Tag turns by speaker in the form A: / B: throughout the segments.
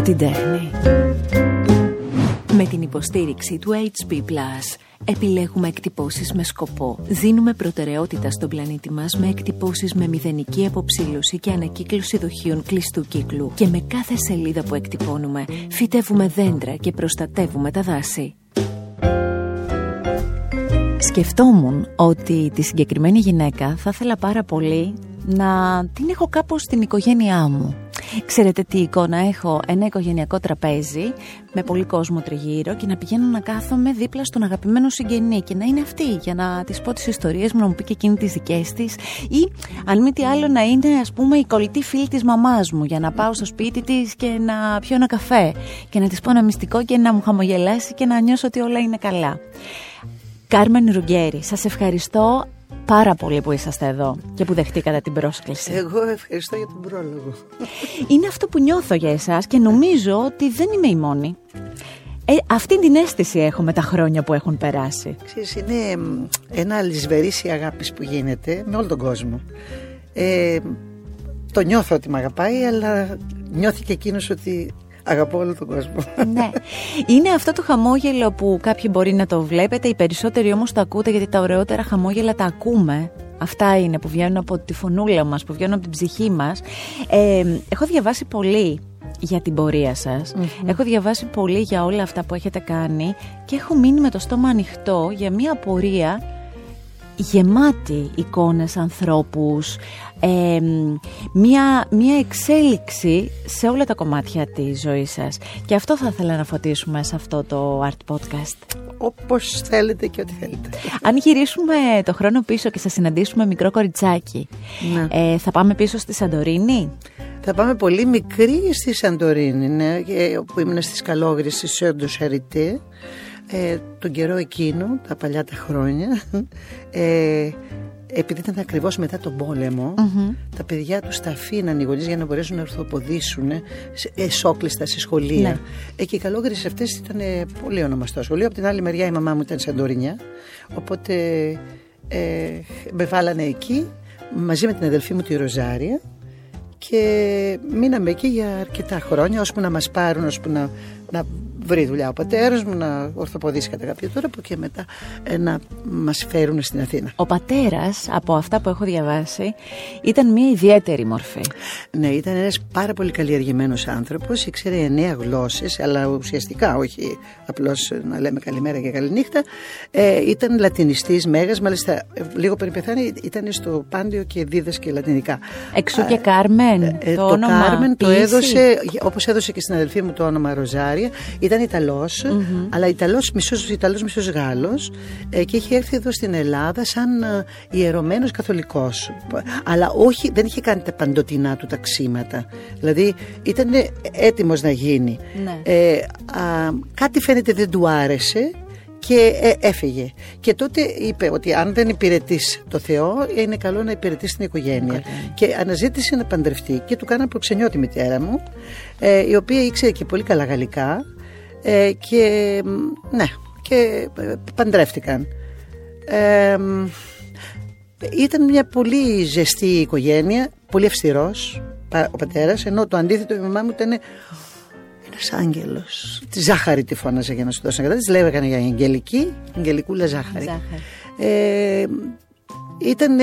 A: από την τέχνη. Με την υποστήριξη του HP+, επιλέγουμε εκτυπώσεις με σκοπό. Δίνουμε προτεραιότητα στον πλανήτη μας με εκτυπώσεις με μηδενική αποψήλωση και ανακύκλωση δοχείων κλειστού κύκλου. Και με κάθε σελίδα που εκτυπώνουμε, φυτεύουμε δέντρα και προστατεύουμε τα δάση. Σκεφτόμουν ότι τη συγκεκριμένη γυναίκα θα ήθελα πάρα πολύ να την έχω κάπως στην οικογένειά μου. Ξέρετε τι εικόνα έχω, ένα οικογενειακό τραπέζι με πολύ κόσμο τριγύρω και να πηγαίνω να κάθομαι δίπλα στον αγαπημένο συγγενή και να είναι αυτή για να της πω τις ιστορίες μου, να μου πει και εκείνη τις δικές της ή αν μη τι άλλο να είναι ας πούμε η κολλητή φίλη της μαμάς μου για να πάω στο σπίτι της και να πιω ένα καφέ και να της πω ένα μυστικό και να μου χαμογελάσει και να νιώσω ότι όλα είναι καλά. Κάρμεν Ρουγκέρι, σας ευχαριστώ πάρα πολύ που είσαστε εδώ και που δεχτήκατε την πρόσκληση.
B: Εγώ ευχαριστώ για τον πρόλογο.
A: Είναι αυτό που νιώθω για εσάς και νομίζω ότι δεν είμαι η μόνη. Ε, αυτή την αίσθηση έχω με τα χρόνια που έχουν περάσει.
B: Ξέρεις, είναι ένα αλυσβερίσι αγάπης που γίνεται με όλο τον κόσμο. Ε, το νιώθω ότι με αγαπάει, αλλά νιώθει και εκείνος ότι Αγαπώ όλο τον κόσμο.
A: Ναι. Είναι αυτό το χαμόγελο που κάποιοι μπορεί να το βλέπετε, οι περισσότεροι όμως το ακούτε γιατί τα ωραιότερα χαμόγελα τα ακούμε. Αυτά είναι που βγαίνουν από τη φωνούλα μας, που βγαίνουν από την ψυχή μας. Ε, έχω διαβάσει πολύ για την πορεία σας. Έχω διαβάσει πολύ για όλα αυτά που έχετε κάνει και έχω μείνει με το στόμα ανοιχτό για μια πορεία γεμάτη εικόνες ανθρώπους, μια, μια εξέλιξη σε όλα τα κομμάτια της ζωής σας. Και αυτό θα ήθελα να φωτίσουμε σε αυτό το Art Podcast.
B: Όπως θέλετε και ό,τι θέλετε.
A: Αν γυρίσουμε το χρόνο πίσω και σας συναντήσουμε μικρό κοριτσάκι, ναι. ε, θα πάμε πίσω στη Σαντορίνη;
B: Θα πάμε πολύ μικρή στη Σαντορίνη, ναι, που ήμουν στις Καλόγρες, στη Σέντος Σαριτέ ε, τον καιρό εκείνο, τα παλιά τα χρόνια, ε, επειδή ήταν ακριβώς μετά τον πολεμο τα παιδιά τους τα αφήναν οι γονείς για να μπορέσουν να ορθοποδήσουν εσόκλειστα σε σχολεία. Ναι. Ε, και οι καλόγρες αυτές ήταν πολύ ονομαστό σχολείο. Από την άλλη μεριά η μαμά μου ήταν Σαντορίνια, οπότε ε, με βάλανε εκεί μαζί με την αδελφή μου τη Ροζάρια και μείναμε εκεί για αρκετά χρόνια ώσπου να μας πάρουν, ώσπου να, να βρει δουλειά ο πατέρας μου, να ορθοποδήσει κατά κάποιο τρόπο και μετά ε, να μας φέρουν στην Αθήνα.
A: Ο πατέρας, από αυτά που έχω διαβάσει, ήταν μια ιδιαίτερη μορφή.
B: Ναι, ήταν ένας πάρα πολύ καλλιεργημένος άνθρωπος, ήξερε εννέα γλώσσες, αλλά ουσιαστικά όχι απλώς να λέμε καλημέρα και καληνύχτα. Ε, ήταν λατινιστής μέγας, μάλιστα ε, λίγο πριν πεθάνει ήταν στο Πάντιο και δίδασκε λατινικά.
A: Εξού και Κάρμεν. Ε,
B: το, το όνομα Κάρμεν το έδωσε, όπως έδωσε και στην αδελφή μου το όνομα Ροζάρια. Ήταν Ιταλός, mm-hmm. αλλά Ιταλός μισός, Ιταλός μισός Γάλλος ε, και είχε έρθει εδώ στην Ελλάδα σαν ε, ιερωμένος καθολικός. Αλλά όχι, δεν είχε κάνει τα παντοτινά του ταξίματα. Δηλαδή ήταν έτοιμος να γίνει. Ναι. Ε, α, κάτι φαίνεται δεν του άρεσε και ε, έφυγε. Και τότε είπε ότι αν δεν υπηρετείς το Θεό, είναι καλό να υπηρετείς την οικογένεια. Και αναζήτησε να παντρευτεί. Και του κάνα προξενιό τη μητέρα μου, ε, η οποία ήξερε και πολύ καλά γαλλικά. Ε, και ναι, και ε, παντρεύτηκαν. Ε, ήταν μια πολύ ζεστή οικογένεια, πολύ αυστηρός ο πατέρας, ενώ το αντίθετο η μαμά μου ήταν ένας άγγελος. Τη ζάχαρη τη φώναζε για να σου δώσω να καταλάβεις, λέγανε για αγγελική, αγγελικούλα ζάχαρη. ζάχαρη. Ε, ήταν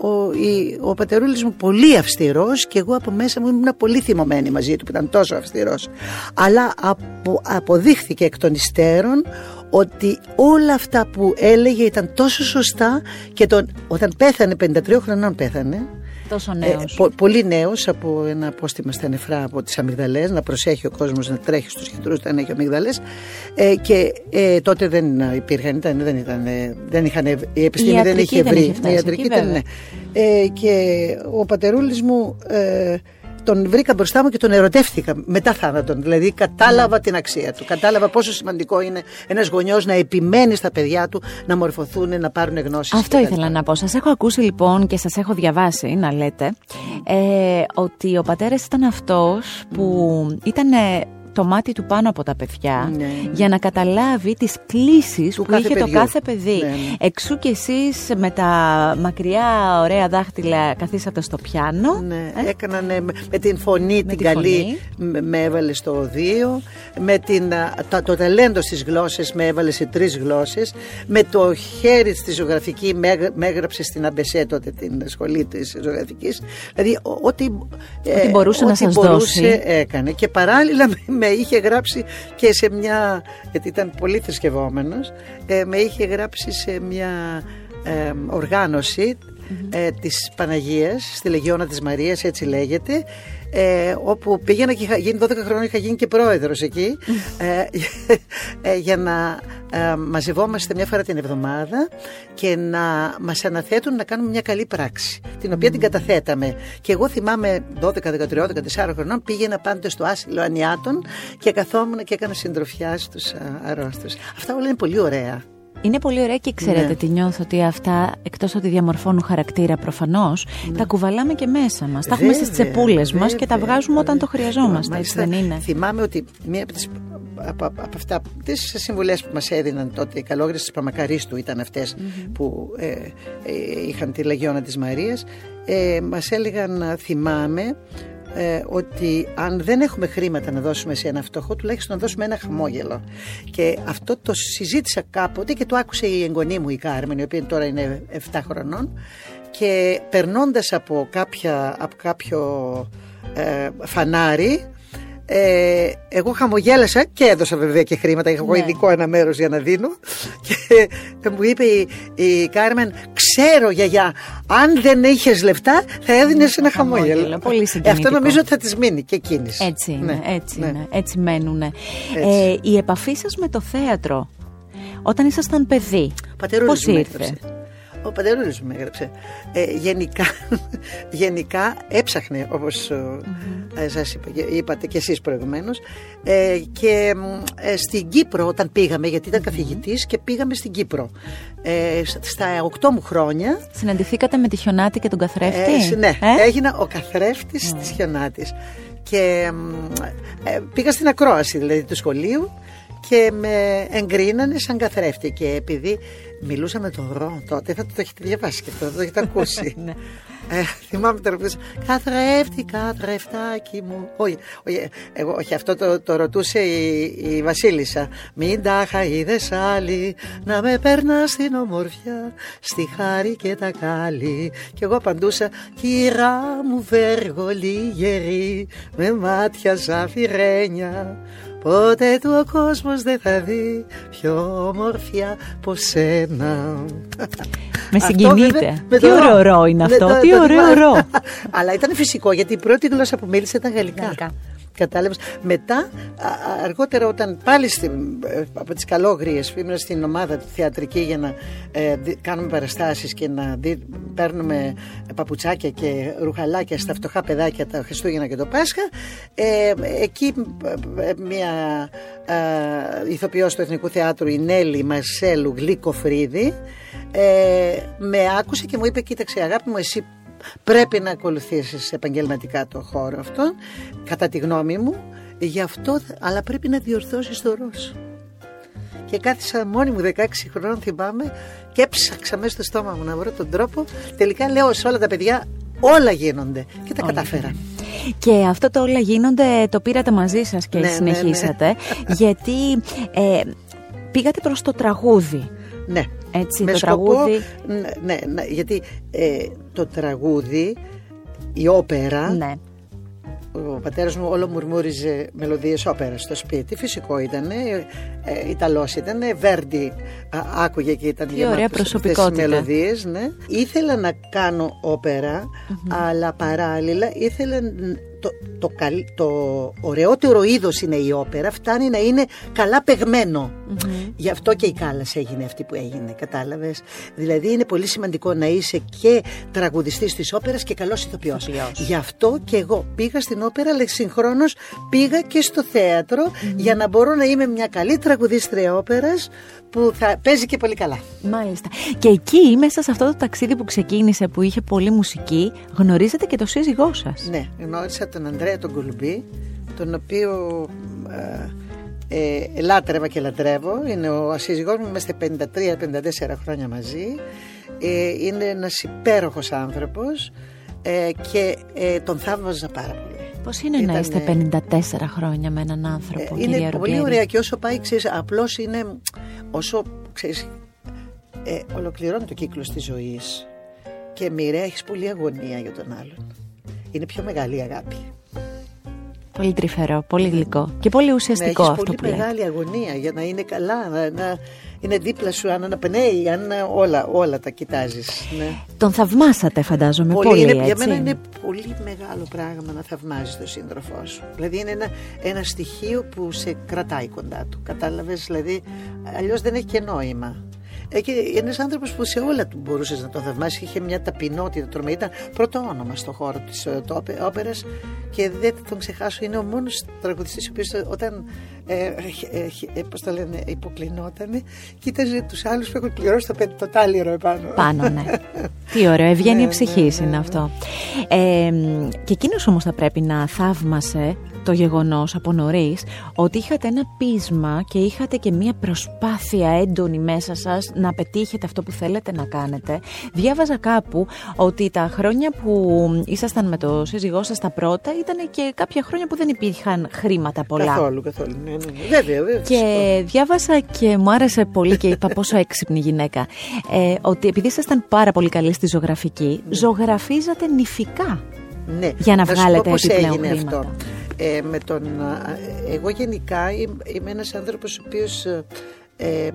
B: ο, η, ο πατερούλης μου πολύ αυστηρός και εγώ από μέσα μου ήμουν πολύ θυμωμένη μαζί του που ήταν τόσο αυστηρός. Αλλά απο, αποδείχθηκε εκ των υστέρων ότι όλα αυτά που έλεγε ήταν τόσο σωστά και τον, όταν πέθανε 53 χρονών πέθανε
A: Τόσο νέος.
B: Ε, πολύ νέος από ένα απόστημα στα νεφρά από τις αμυγδαλές, να προσέχει ο κόσμος να τρέχει στους γιατρούς όταν έχει αμυγδαλές. Ε, και ε, τότε δεν υπήρχαν, ήταν, δεν, ήταν, δεν είχαν, η επιστήμη δεν είχε βρει.
A: η ιατρική ήταν, ναι.
B: Ε, και ο πατερούλης μου. Ε, τον βρήκα μπροστά μου και τον ερωτεύτηκα μετά θάνατον. Δηλαδή κατάλαβα ναι. την αξία του. Κατάλαβα πόσο σημαντικό είναι ένας γονιός να επιμένει στα παιδιά του να μορφωθούν, να πάρουν γνώσεις.
A: Αυτό ήθελα να πω. Σας έχω ακούσει λοιπόν και σας έχω διαβάσει να λέτε ε, ότι ο πατέρας ήταν αυτός που ήταν το μάτι του πάνω από τα παιδιά ναι. για να καταλάβει τις κλήσεις που είχε το κάθε παιδί. Ναι, ναι. Εξού και εσείς με τα μακριά ωραία δάχτυλα καθίσατε στο πιάνο.
B: Ναι, ε; έκανανε με την φωνή την καλή με έβαλε στο οδείο, με την, το, το ταλέντο στις γλώσσες με έβαλε σε τρεις γλώσσες, με το χέρι στη ζωγραφική με, έγραψε στην Αμπεσέ τότε την σχολή της ζωγραφικής. Δηλαδή ό,τι,
A: ό,τι μπορούσε να σας δώσει.
B: έκανε και παράλληλα με είχε γράψει και σε μια, γιατί ήταν πολύ θρησκευόμενος, ε, με είχε γράψει σε μια ε, οργάνωση ε, της Παναγίας στη Λεγιώνα της Μαρίας έτσι λέγεται ε, όπου πήγαινα και είχα γίνει 12 χρόνια είχα γίνει και πρόεδρος εκεί ε, ε, για να ε, μαζευόμαστε μια φορά την εβδομάδα και να μας αναθέτουν να κάνουμε μια καλή πράξη την οποία την καταθέταμε. Και εγώ θυμάμαι 12, 13, 14 χρονών πήγαινα πάντοτε στο άσυλο Ανιάτων και καθόμουν και έκανα συντροφιά στους αρρώστους. Αυτά όλα είναι πολύ ωραία
A: είναι πολύ ωραία και ξέρετε ναι. τι νιώθω ότι αυτά εκτός ότι διαμορφώνουν χαρακτήρα προφανώς ναι. τα κουβαλάμε και μέσα μας. Τα έχουμε στις τσεπούλες μας και τα βγάζουμε όταν το χρειαζόμαστε. Έτσι δεν είναι;
B: Θυμάμαι ότι μία από, τις, από, από αυτά τις συμβουλές που μας έδιναν τότε οι καλόγρες της Παμακαρίστου ήταν που ε, ε, είχαν τη Λαγιώνα της Μαρίας ε, μας έλεγαν θυμάμαι ε, ότι αν δεν έχουμε χρήματα να δώσουμε σε ένα φτωχό, τουλάχιστον να δώσουμε ένα χαμόγελο. Και αυτό το συζήτησα κάποτε και το άκουσε η εγγονή μου η Κάρμεν, η οποία τώρα είναι 7 χρονών. Και περνώντας από, κάποια, από κάποιο ε, φανάρι, ε, εγώ χαμογέλασα και έδωσα βέβαια και χρήματα. Είχα εγώ ναι. ειδικό ένα μέρος για να δίνω. Και μου είπε η, η Κάρμεν, ξέρω γιαγιά, αν δεν είχες λεφτά θα έδινες ένα χαμόγελο.
A: Πολύ ε,
B: αυτό νομίζω ότι θα της μείνει και εκείνη.
A: Έτσι είναι, ναι, έτσι, ναι. είναι, έτσι μένουν. Ε, η επαφή σας με το θέατρο, όταν ήσασταν παιδί, πώς ήρθε;
B: Ο πατέρας μου έγραψε. Ε, γενικά, γενικά έψαχνε όπως mm-hmm. σας είπα, είπατε και εσείς προηγουμένως. Ε, και ε, στην Κύπρο όταν πήγαμε γιατί ήταν καθηγητής και πήγαμε στην Κύπρο. Ε, στα 8 μου χρόνια
A: Συναντηθήκατε με τη Χιονάτη και τον καθρέφτη;
B: Ναι, έγινα ο καθρέφτης της Χιονάτης. Και πήγα στην ακρόαση δηλαδή του σχολείου και με εγκρίνανε σαν καθρέφτη. Και επειδή μιλούσα με τον Ρο τότε θα το έχετε διαβάσει και θα το έχετε ακούσει. Ναι. ε, θυμάμαι τώρα που καθρέφτη καθρεφτάκι μου όχι, όχι, εγώ, όχι αυτό το, το ρωτούσε η, η Βασίλισσα. Μην τα είδες άλλη να με περνάς στην ομορφιά στη χάρη και τα κάλλη και εγώ απαντούσα κυρά μου βέργολη γερή με μάτια ζαφυρένια Ποτέ του ο κόσμος δεν θα δει πιο ομορφιά από σένα.
A: Με συγκινείτε. Τι ωραίο ρο είναι αυτό. Τι ωραίο ρο.
B: Αλλά ήταν φυσικό γιατί η πρώτη γλώσσα που μίλησε ήταν γαλλικά. Κατάλαβες. Μετά, αργότερα όταν πάλι στην, ε, από τις καλόγριες ήμουν στην ομάδα τη θεατρική για να ε, κάνουμε παραστάσεις και να δι, παίρνουμε παπουτσάκια και ρουχαλάκια στα φτωχά παιδάκια τα Χριστούγεννα και το Πάσχα ε, εκεί ε, μια ε, ηθοποιός του Εθνικού Θεάτρου η Νέλη Μαρσέλου Γλίκο Φρίδη ε, με άκουσε και μου είπε κοίταξε αγάπη μου εσύ πρέπει να ακολουθήσεις επαγγελματικά το χώρο αυτό κατά τη γνώμη μου. Γι' αυτό αλλά πρέπει να διορθώσεις το ρος και κάθισα μόνη μου 16 χρόνων θυμάμαι και έψαξα μέσα στο στόμα μου να βρω τον τρόπο. Τελικά λέω σε όλα τα παιδιά όλα γίνονται. Και τα καταφέρα
A: και αυτό το όλα γίνονται το πήρατε μαζί σας και ναι, ναι, ναι. συνεχίσατε γιατί ε, πήγατε προς το τραγούδι
B: ναι
A: έτσι, με το τραγούδι.
B: Ναι, ναι, γιατί ε, το τραγούδι, η όπερα.
A: Ναι.
B: Ο πατέρας μου όλο μουρμούριζε μελωδίες όπερας στο σπίτι. Φυσικό ήταν, ε, Ιταλός ήταν, Βέρντι άκουγε και ήταν
A: για ωραία προσωπικότητα.
B: μελωδίες. Ναι. Ήθελα να κάνω αλλά παράλληλα ήθελα το, το, το ωραιότερο είδος είναι η όπερα φτάνει να είναι καλά γι' αυτό και η κάλας έγινε αυτή που έγινε κατάλαβες; Δηλαδή είναι πολύ σημαντικό να είσαι και τραγουδιστής της όπερας και καλός ηθοποιός γι' αυτό και εγώ πήγα στην όπερα αλλά συγχρόνως πήγα και στο θεατρο για να μπορώ να είμαι μια καλή τραγουδίστρια όπερας που θα παίζει και πολύ καλά.
A: Μάλιστα. Και εκεί μέσα σε αυτό το ταξίδι που ξεκίνησε που είχε πολύ μουσική, γνωρίζετε και το σύζυγό σας;
B: Ναι, γνώρισα τον Ανδρέα τον Κολουμπή, τον οποίο ε, ε, λάτρευα και λατρεύω. Είναι ο σύζυγός μου, είμαστε 53-54 χρόνια μαζί. Ε, είναι ένας υπέροχος άνθρωπος ε, και ε, τον θαύμαζα πάρα πολύ.
A: Πώς είναι να είστε 54 χρόνια με έναν άνθρωπο,
B: ε, Είναι πολύ ωραία και όσο πάει, ξέρεις, απλώς είναι, όσο, ξέρεις, ε, ολοκληρώνει το κύκλος της ζωής και μοιραία έχεις πολύ αγωνία για τον άλλον. Είναι πιο μεγάλη η αγάπη.
A: Πολύ τρυφερό, πολύ γλυκό και πολύ ουσιαστικό
B: να
A: αυτό
B: πολύ
A: που λέτε.
B: μεγάλη αγωνία για να είναι καλά, να, να είναι δίπλα σου, αν αναπνέει, αν όλα, όλα τα κοιτάζεις. Ναι.
A: Τον θαυμάσατε φαντάζομαι πολύ,
B: πολύ
A: έτσι.
B: είναι, Για μένα είναι πολύ μεγάλο πράγμα να θαυμάζεις τον σύντροφό σου. Δηλαδή είναι ένα, ένα στοιχείο που σε κρατάει κοντά του. Κατάλαβες, δηλαδή αλλιώς δεν έχει και νόημα. Ένας άνθρωπος που σε όλα του μπορούσες να τον θαυμάσεις. Είχε μια ταπεινότητα τρομερή. Ήταν πρώτο όνομα στον χώρο της ε, όπερας και δεν θα τον ξεχάσω. Είναι ο μόνος τραγουδιστής ο οποίος όταν ε, ε, ε, πώς το λένε, υποκλεινόταν, κοίταζε τους άλλους που έχουν πληρώσει το, το τάλιρο επάνω.
A: Πάνω, ναι. Τι ωραίο, ευγένεια ψυχής είναι αυτό. Ε, και εκείνος όμως θα πρέπει να θαύμασε το γεγονός από νωρίς ότι είχατε ένα πείσμα και είχατε και μια προσπάθεια έντονη μέσα σας να πετύχετε αυτό που θέλετε να κάνετε. Διάβαζα κάπου ότι τα χρόνια που ήσασταν με το σύζυγό σας τα πρώτα ήταν και κάποια χρόνια που δεν υπήρχαν χρήματα πολλά.
B: Καθόλου, καθόλου. Ναι, ναι, ναι. Βέβαια, βέβαια.
A: Και διάβασα και μου άρεσε πολύ και είπα πόσο έξυπνη γυναίκα. Ε, ότι επειδή ήσασταν πάρα πολύ καλή στη ζωγραφική, ναι. ζωγραφίζατε νηφικά.
B: Ναι.
A: Για να, να βγάλετε
B: πώς έγινε αυτό. Ε, με τον, εγώ γενικά είμαι ένας άνθρωπος ο οποίος ε,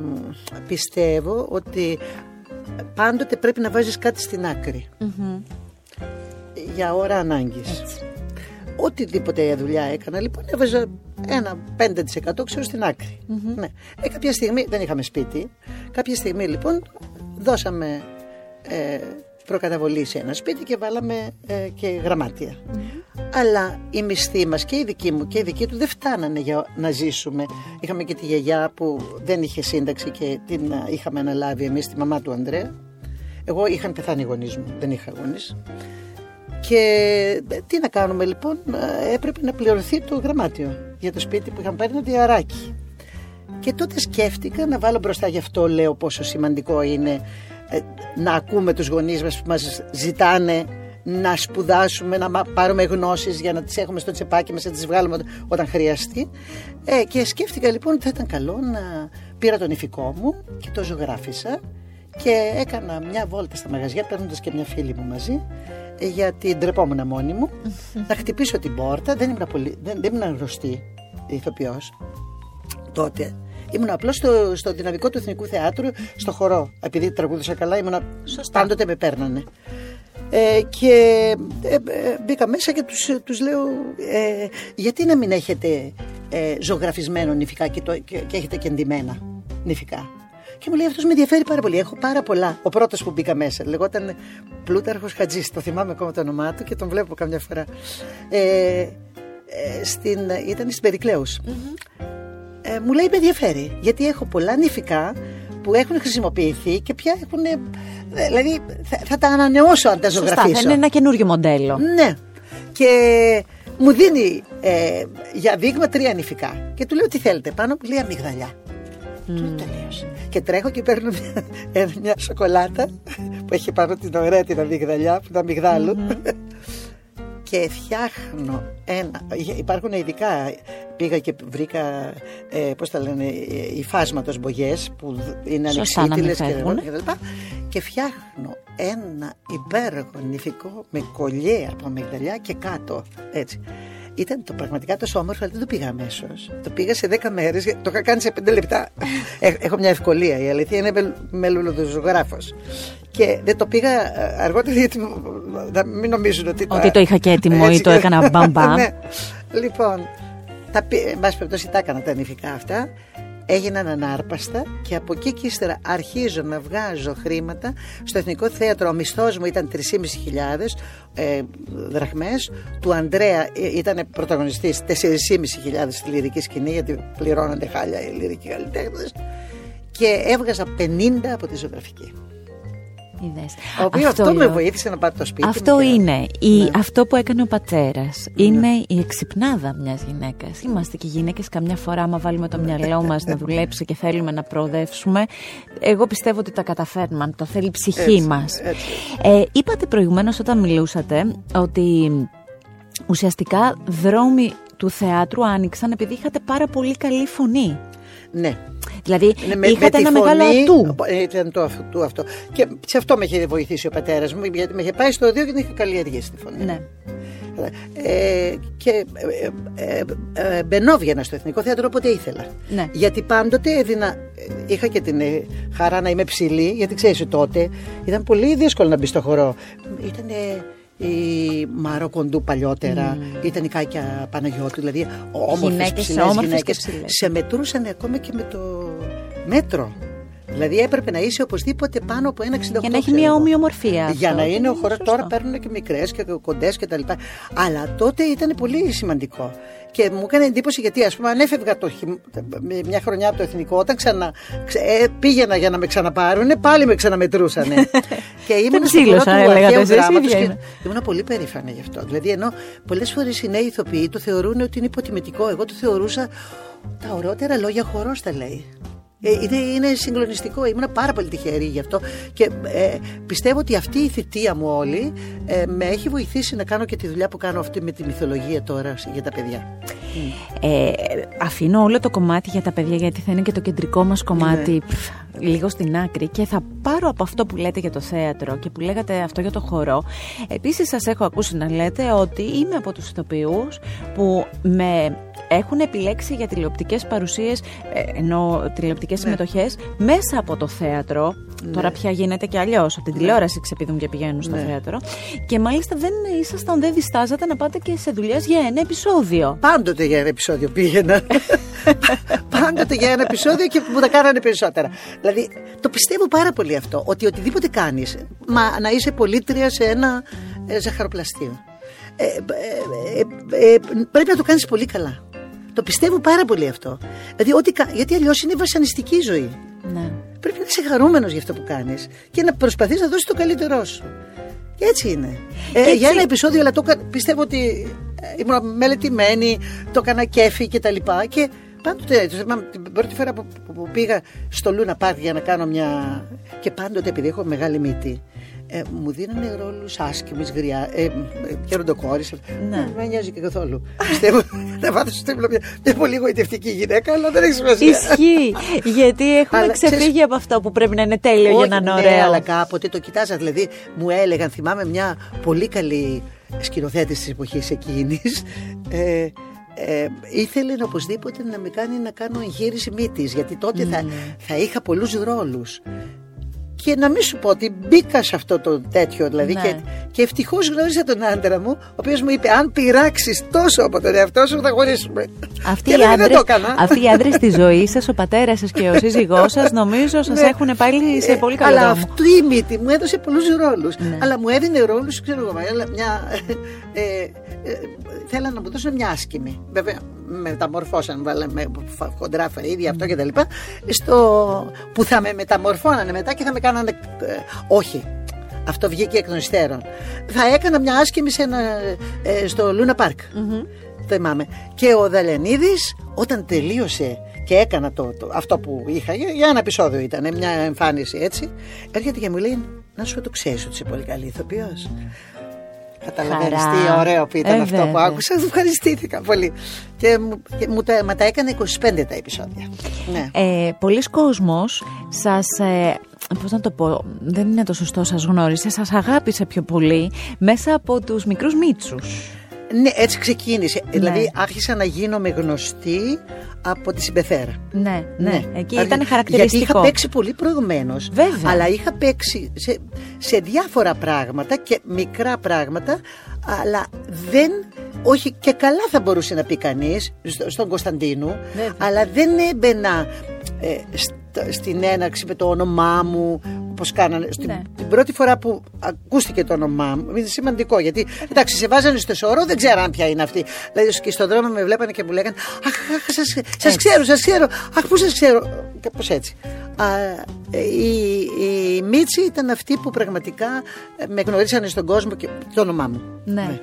B: πιστεύω ότι πάντοτε πρέπει να βάζεις κάτι στην άκρη για ώρα ανάγκης οτιδήποτε δουλειά έκανα λοιπόν έβαζα ένα 5% ξέρω στην άκρη ναι. ε, κάποια στιγμή δεν είχαμε σπίτι κάποια στιγμή λοιπόν δώσαμε ε, προκαταβολή σε ένα σπίτι και βάλαμε ε, και γραμματεια Αλλά η μισθή μας και η δική μου και η δική του δεν φτάνανε για να ζήσουμε. Είχαμε και τη γιαγιά που δεν είχε σύνταξη και την είχαμε αναλάβει εμείς, τη μαμά του Ανδρέα. Εγώ είχαν πεθάνει οι γονείς μου, δεν είχα γονείς. Και ε, τι να κάνουμε λοιπόν, ε, έπρεπε να πληρωθεί το γραμμάτιο για το σπίτι που είχαμε πάρει ένα διαράκι. Και τότε σκέφτηκα να βάλω μπροστά γι' αυτό λέω πόσο σημαντικό είναι ε, να ακούμε τους γονείς μας που μας ζητάνε να σπουδάσουμε, να πάρουμε γνώσεις για να τις έχουμε στο τσεπάκι μας, να τις βγάλουμε όταν χρειαστεί. Ε, και σκέφτηκα λοιπόν ότι θα ήταν καλό να πήρα τον ηφικό μου και το ζωγράφισα και έκανα μια βόλτα στα μαγαζιά παίρνοντας και μια φίλη μου μαζί ε, γιατί ντρεπόμουν μόνη μου να χτυπήσω την πόρτα δεν ήμουν, πολύ, δεν, δεν ήμουν γνωστή ηθοποιός τότε Ήμουν απλώς στο, στο δυναμικό του Εθνικού Θεάτρου, στο χορό. Επειδή τραγούδησα καλά, ήμουν πάντοτε με παίρνανε. Ε, και ε, ε, μπήκα μέσα και τους, τους λέω ε, γιατί να μην έχετε ε, ζωγραφισμένο νηφικά και, το, και, και έχετε και εντυμένα νηφικά; Και μου λέει αυτός με ενδιαφέρει πάρα πολύ. Έχω πάρα πολλά. Ο πρώτος που μπήκα μέσα λεγόταν Πλούταρχος Χατζής. Το θυμάμαι ακόμα το όνομά του και τον βλέπω καμιά φορά. Ε, ε, στην, ήταν στην περικλεους ε, μου λέει με ενδιαφέρει. Γιατί έχω πολλά νηφικά που έχουν χρησιμοποιηθεί και πια έχουν. Ε, δηλαδή θα, θα τα ανανεώσω αν τα ζωγραφίσω.
A: Σωστά, θα είναι ένα καινούριο μοντέλο.
B: Ναι. Και μου δίνει ε, για δείγμα τρία νηφικά. Και του λέω τι θέλετε. Πάνω μου λέει αμυγδαλιά. Mm. Του τελείωσε. Και τρέχω και παίρνω μια, μια σοκολάτα που έχει πάνω την ωραία την αμυγδαλιά, που είναι αμυγδάλου. Mm-hmm. και φτιάχνω ένα. Υπάρχουν ειδικά. Πήγα και βρήκα, ε, πώς τα λένε, οι φάσματος μπογιές που είναι ανεξίτηλες και, και, και φτιάχνω ένα υπέροχο νηφικό με κολλιέ από αμυγδαλιά και κάτω. Έτσι. Ήταν το πραγματικά τόσο όμορφο, αλλά δεν το πήγα αμέσως. Το πήγα σε 10 μέρες, το είχα κάνει σε 5 λεπτά. Έχω μια ευκολία. Η αλήθεια είναι μελουλοδοζωγράφος. Και δεν το πήγα ε, αργότερα γιατί να μην νομίζουν ότι.
A: Ότι το είχα και έτοιμο ή το έκανα μπαμπά. ναι.
B: Λοιπόν, τα, εν πάση περιπτώσει τα έκανα τα νηφικά αυτά έγιναν ανάρπαστα και από εκεί και ύστερα αρχίζω να βγάζω χρήματα στο Εθνικό Θέατρο. Ο μισθός μου ήταν 3.500 ε, δραχμές. Του Ανδρέα ε, ήταν πρωταγωνιστής 4.500 στη λυρική σκηνή γιατί πληρώνονται χάλια οι λυρικοί καλλιτέχνες. Και έβγαζα 50 από τη ζωγραφική.
A: Είδες.
B: Ο οποίος αυτό,
A: λέω.
B: με βοήθησε να πάρει το σπίτι.
A: Αυτό
B: μου και-
A: είναι. Η,
B: Ναι.
A: Αυτό που έκανε ο πατέρας. Είναι η εξυπνάδα μιας γυναίκας. Είμαστε και γυναίκες καμιά φορά, άμα βάλουμε το μυαλό μας να δουλέψει και θέλουμε να προοδεύσουμε. Εγώ πιστεύω ότι τα καταφέρνουμε, αν το θέλει η ψυχή
B: Έτσι,
A: μας.
B: έτσι.
A: Ε, είπατε προηγουμένως όταν μιλούσατε ότι ουσιαστικά δρόμοι του θεάτρου άνοιξαν επειδή είχατε πάρα πολύ καλή φωνή.
B: Ναι.
A: Δηλαδή
B: Ναι, με,
A: είχατε
B: με τη
A: ένα μεγάλο
B: φωνή,
A: ατού.
B: ε, Ήταν το αυτού αυτό. Και σε αυτό με είχε βοηθήσει ο πατέρας μου, γιατί με είχε πάει στο δύο και την είχε καλλιεργήσει τη φωνή.
A: Ναι.
B: Ε, και ε, ε, ε, ε, μπαινόβγαινα στο Εθνικό Θέατρο όποτε ήθελα.
A: Ναι.
B: Γιατί πάντοτε έδινα, ε, είχα και την ε, χαρά να είμαι ψηλή, γιατί ξέρεις τότε ήταν πολύ δύσκολο να μπει στο χορό. Ήταν η Μάρο Κοντού παλιότερα, ήταν η Κάκια Παναγιώτου, δηλαδή όμορφες
A: Γυναίκες,
B: ψηλές
A: όμορφες
B: γυναίκες.
A: και ψηλές.
B: Σε μετρούσαν ακόμα και με το μέτρο. Δηλαδή έπρεπε να είσαι οπωσδήποτε πάνω από ένα 68.
A: Για να έχει
B: ξέρω
A: μια
B: εγώ.
A: ομοιομορφία.
B: Για
A: αυτό.
B: να είναι ο χώρο.
A: Σωστό.
B: Τώρα παίρνουν και μικρές και κοντές και τα λοιπά. Αλλά τότε ήταν πολύ σημαντικό. Και μου έκανε εντύπωση γιατί, ας πούμε, αν έφευγα το χειμ- μια χρονιά από το εθνικό, όταν ξανα, ξε- ε, πήγαινα για να με ξαναπάρουν, πάλι με ξαναμετρούσαν. και ήμουν στο
A: ψήλωσαν,
B: χώρο του
A: έλεγατε
B: αρχαίου
A: εσείς,
B: δράματος
A: ίδια
B: και
A: είναι.
B: ήμουν πολύ περήφανη γι' αυτό. Δηλαδή, ενώ πολλές φορές οι νέοι ηθοποιοί το θεωρούν ότι είναι υποτιμητικό, εγώ το θεωρούσα τα ωραιότερα λόγια χορός τα λέει. Ε, είναι, είναι συγκλονιστικό. Ήμουν πάρα πολύ τυχερή γι' αυτό. Και ε, πιστεύω ότι αυτή η θητεία μου όλη ε, με έχει βοηθήσει να κάνω και τη δουλειά που κάνω αυτή με τη μυθολογία τώρα για τα παιδιά.
A: Ε, αφήνω όλο το κομμάτι για τα παιδιά γιατί θα είναι και το κεντρικό μας κομμάτι
B: Ναι.
A: Πφ, λίγο στην άκρη και θα πάρω από αυτό που λέτε για το θέατρο και που λέγατε αυτό για το χορό. Επίσης σας έχω ακούσει να λέτε ότι είμαι από τους ηθοποιούς που με έχουν επιλέξει για τηλεοπτικές παρουσίες, ε, ενώ τηλεοπτικές
B: Ναι.
A: συμμετοχές μέσα από το θέατρο. Τώρα πια γίνεται και αλλιώς, από την τηλεόραση ξεπηδούν και πηγαίνουν στο
B: Ναι.
A: θέατρο. Και μάλιστα δεν ήσασταν, δεν διστάζατε να πάτε και σε δουλειές για ένα επεισόδιο.
B: Πάντοτε για ένα επεισόδιο πήγαινα. Πάντοτε για ένα επεισόδιο και μου τα κάνανε περισσότερα. Δηλαδή, το πιστεύω πάρα πολύ αυτό. Ότι οτιδήποτε κάνεις, μα να είσαι πολίτρια σε ένα ε, ζαχαροπλαστείο. Ε, ε, ε, ε, πρέπει να το κάνεις πολύ καλά. Το πιστεύω πάρα πολύ αυτό. Δηλαδή, ό,τι, κα- γιατί αλλιώς είναι βασανιστική η ζωή.
A: Ναι.
B: Πρέπει να είσαι χαρούμενος για αυτό που κάνεις και να προσπαθείς να δώσεις το καλύτερό σου. Και έτσι είναι. Ε,
A: έτσι-
B: Για ένα επεισόδιο, αλλά το, κα- πιστεύω ότι ε, ήμουν μελετημένη, το έκανα κέφι και τα λοιπά. Και πάντοτε, το θυμάμαι, την πρώτη φορά που, που- που πήγα στο Λούνα Πάρκ για να κάνω μια... Και πάντοτε, επειδή έχω μεγάλη μύτη, ε, μου δίνανε ρόλους άσχημη, γριά, ε, ε, γεροντοκόρη.
A: Ναι.
B: Δεν με νοιάζει και καθόλου. Πιστεύω να βάθω στο τύπλο μια, μια πολύ γοητευτική γυναίκα, αλλά δεν έχει σημασία.
A: Ισχύει. Γιατί έχουμε
B: Αλλά
A: ξεφύγει
B: ξέρεις-
A: από αυτό που πρέπει να είναι τέλειο για
B: Όχι,
A: να είναι
B: ναι,
A: ωραίο.
B: αλλά κάποτε το κοιτάζα. Δηλαδή, μου έλεγαν, θυμάμαι μια πολύ καλή σκηνοθέτη της εποχής εκείνης. Ε, ε, ήθελε οπωσδήποτε να με κάνει να κάνω εγχείρηση μύτης γιατί τότε θα, θα είχα πολλούς ρόλους και να μην σου πω ότι μπήκα σε αυτό το τέτοιο δηλαδή
A: Ναι.
B: και, και ευτυχώς γνώρισα τον άντρα μου ο οποίος μου είπε αν πειράξεις τόσο από τον εαυτό σου θα χωρίσουμε
A: Αυτοί
B: και
A: οι,
B: λέει, δεν
A: άντρες,
B: το έκανα
A: αυτοί οι άντρες στη ζωή σας, ο πατέρας σας και ο σύζυγός σας νομίζω σας
B: Ναι.
A: έχουν πάλι σε
B: Ε,
A: πολύ καλό
B: Αλλά
A: δρόμο.
B: αυτή η μύτη μου έδωσε πολλούς ρόλους.
A: Ναι.
B: Αλλά μου έδινε ρόλους, ξέρω εγώ, αλλά μια. Ε, ε, ε, θέλαν να μου δώσουν μια άσχημη. Βέβαια, με μεταμορφώσαν, βάλαμε φα- χοντρά φαΐδια, αυτό κτλ. Στο, που θα με μεταμορφώνανε μετά και θα με κάνανε. ε, όχι. Αυτό βγήκε εκ των υστέρων. Θα έκανα μια άσχημη σε ένα, ε, στο Λούνα Πάρκ. Θυμάμαι. Και ο Δαλενίδης όταν τελείωσε και έκανα το, το- αυτό που είχα, για, για ένα επεισόδιο ήταν, μια εμφάνιση έτσι, έρχεται και μου λέει να σου πω το ξέρεις ότι είσαι πολύ καλή ηθοποιός. Καταλαβαίνεις
A: Χαρά.
B: τι ωραίο που ήταν
A: Ε,
B: αυτό που
A: βέβαια.
B: άκουσα, ευχαριστήθηκα πολύ. Και, μου, και μου, τα, μα τα έκανε 25 τα επεισόδια. Ναι.
A: Ε, πολλοί κόσμος σας, ε, πώς να το πω, δεν είναι το σωστό, σας γνώρισε, σας αγάπησε πιο πολύ μέσα από τους μικρούς μίτσους.
B: Ναι, έτσι ξεκίνησε. Δηλαδή άρχισα να γίνομαι γνωστή από τη συμπεθέρα.
A: Ναι, ναι, εκεί
B: Άρχι-
A: ήταν χαρακτηριστικό.
B: Γιατί είχα παίξει πολύ προηγουμένως.
A: Βέβαια.
B: Αλλά είχα παίξει σε, σε διάφορα πράγματα και μικρά πράγματα, αλλά δεν. Όχι, και καλά θα μπορούσε να πει κανείς στον Κωνσταντίνου,
A: Βέβαια.
B: αλλά δεν έμπαινα ε, στα- στην έναρξη με το όνομά μου. Πώ κάνανε. Στην, ναι. Την πρώτη φορά που ακούστηκε το όνομά μου, είναι σημαντικό γιατί εντάξει, σε βάζανε στο σωρό, δεν ξέραν ποια είναι αυτή. Δηλαδή και στον δρόμο με βλέπανε και μου λέγανε Αχ, σας ξέρω, σας ξέρω. Αχ, πού σας ξέρω. Κάπως έτσι. Α, η, η Μίτση ήταν αυτή που πραγματικά ε, με γνωρίσανε στον κόσμο και το όνομά μου.
A: Ναι. ναι.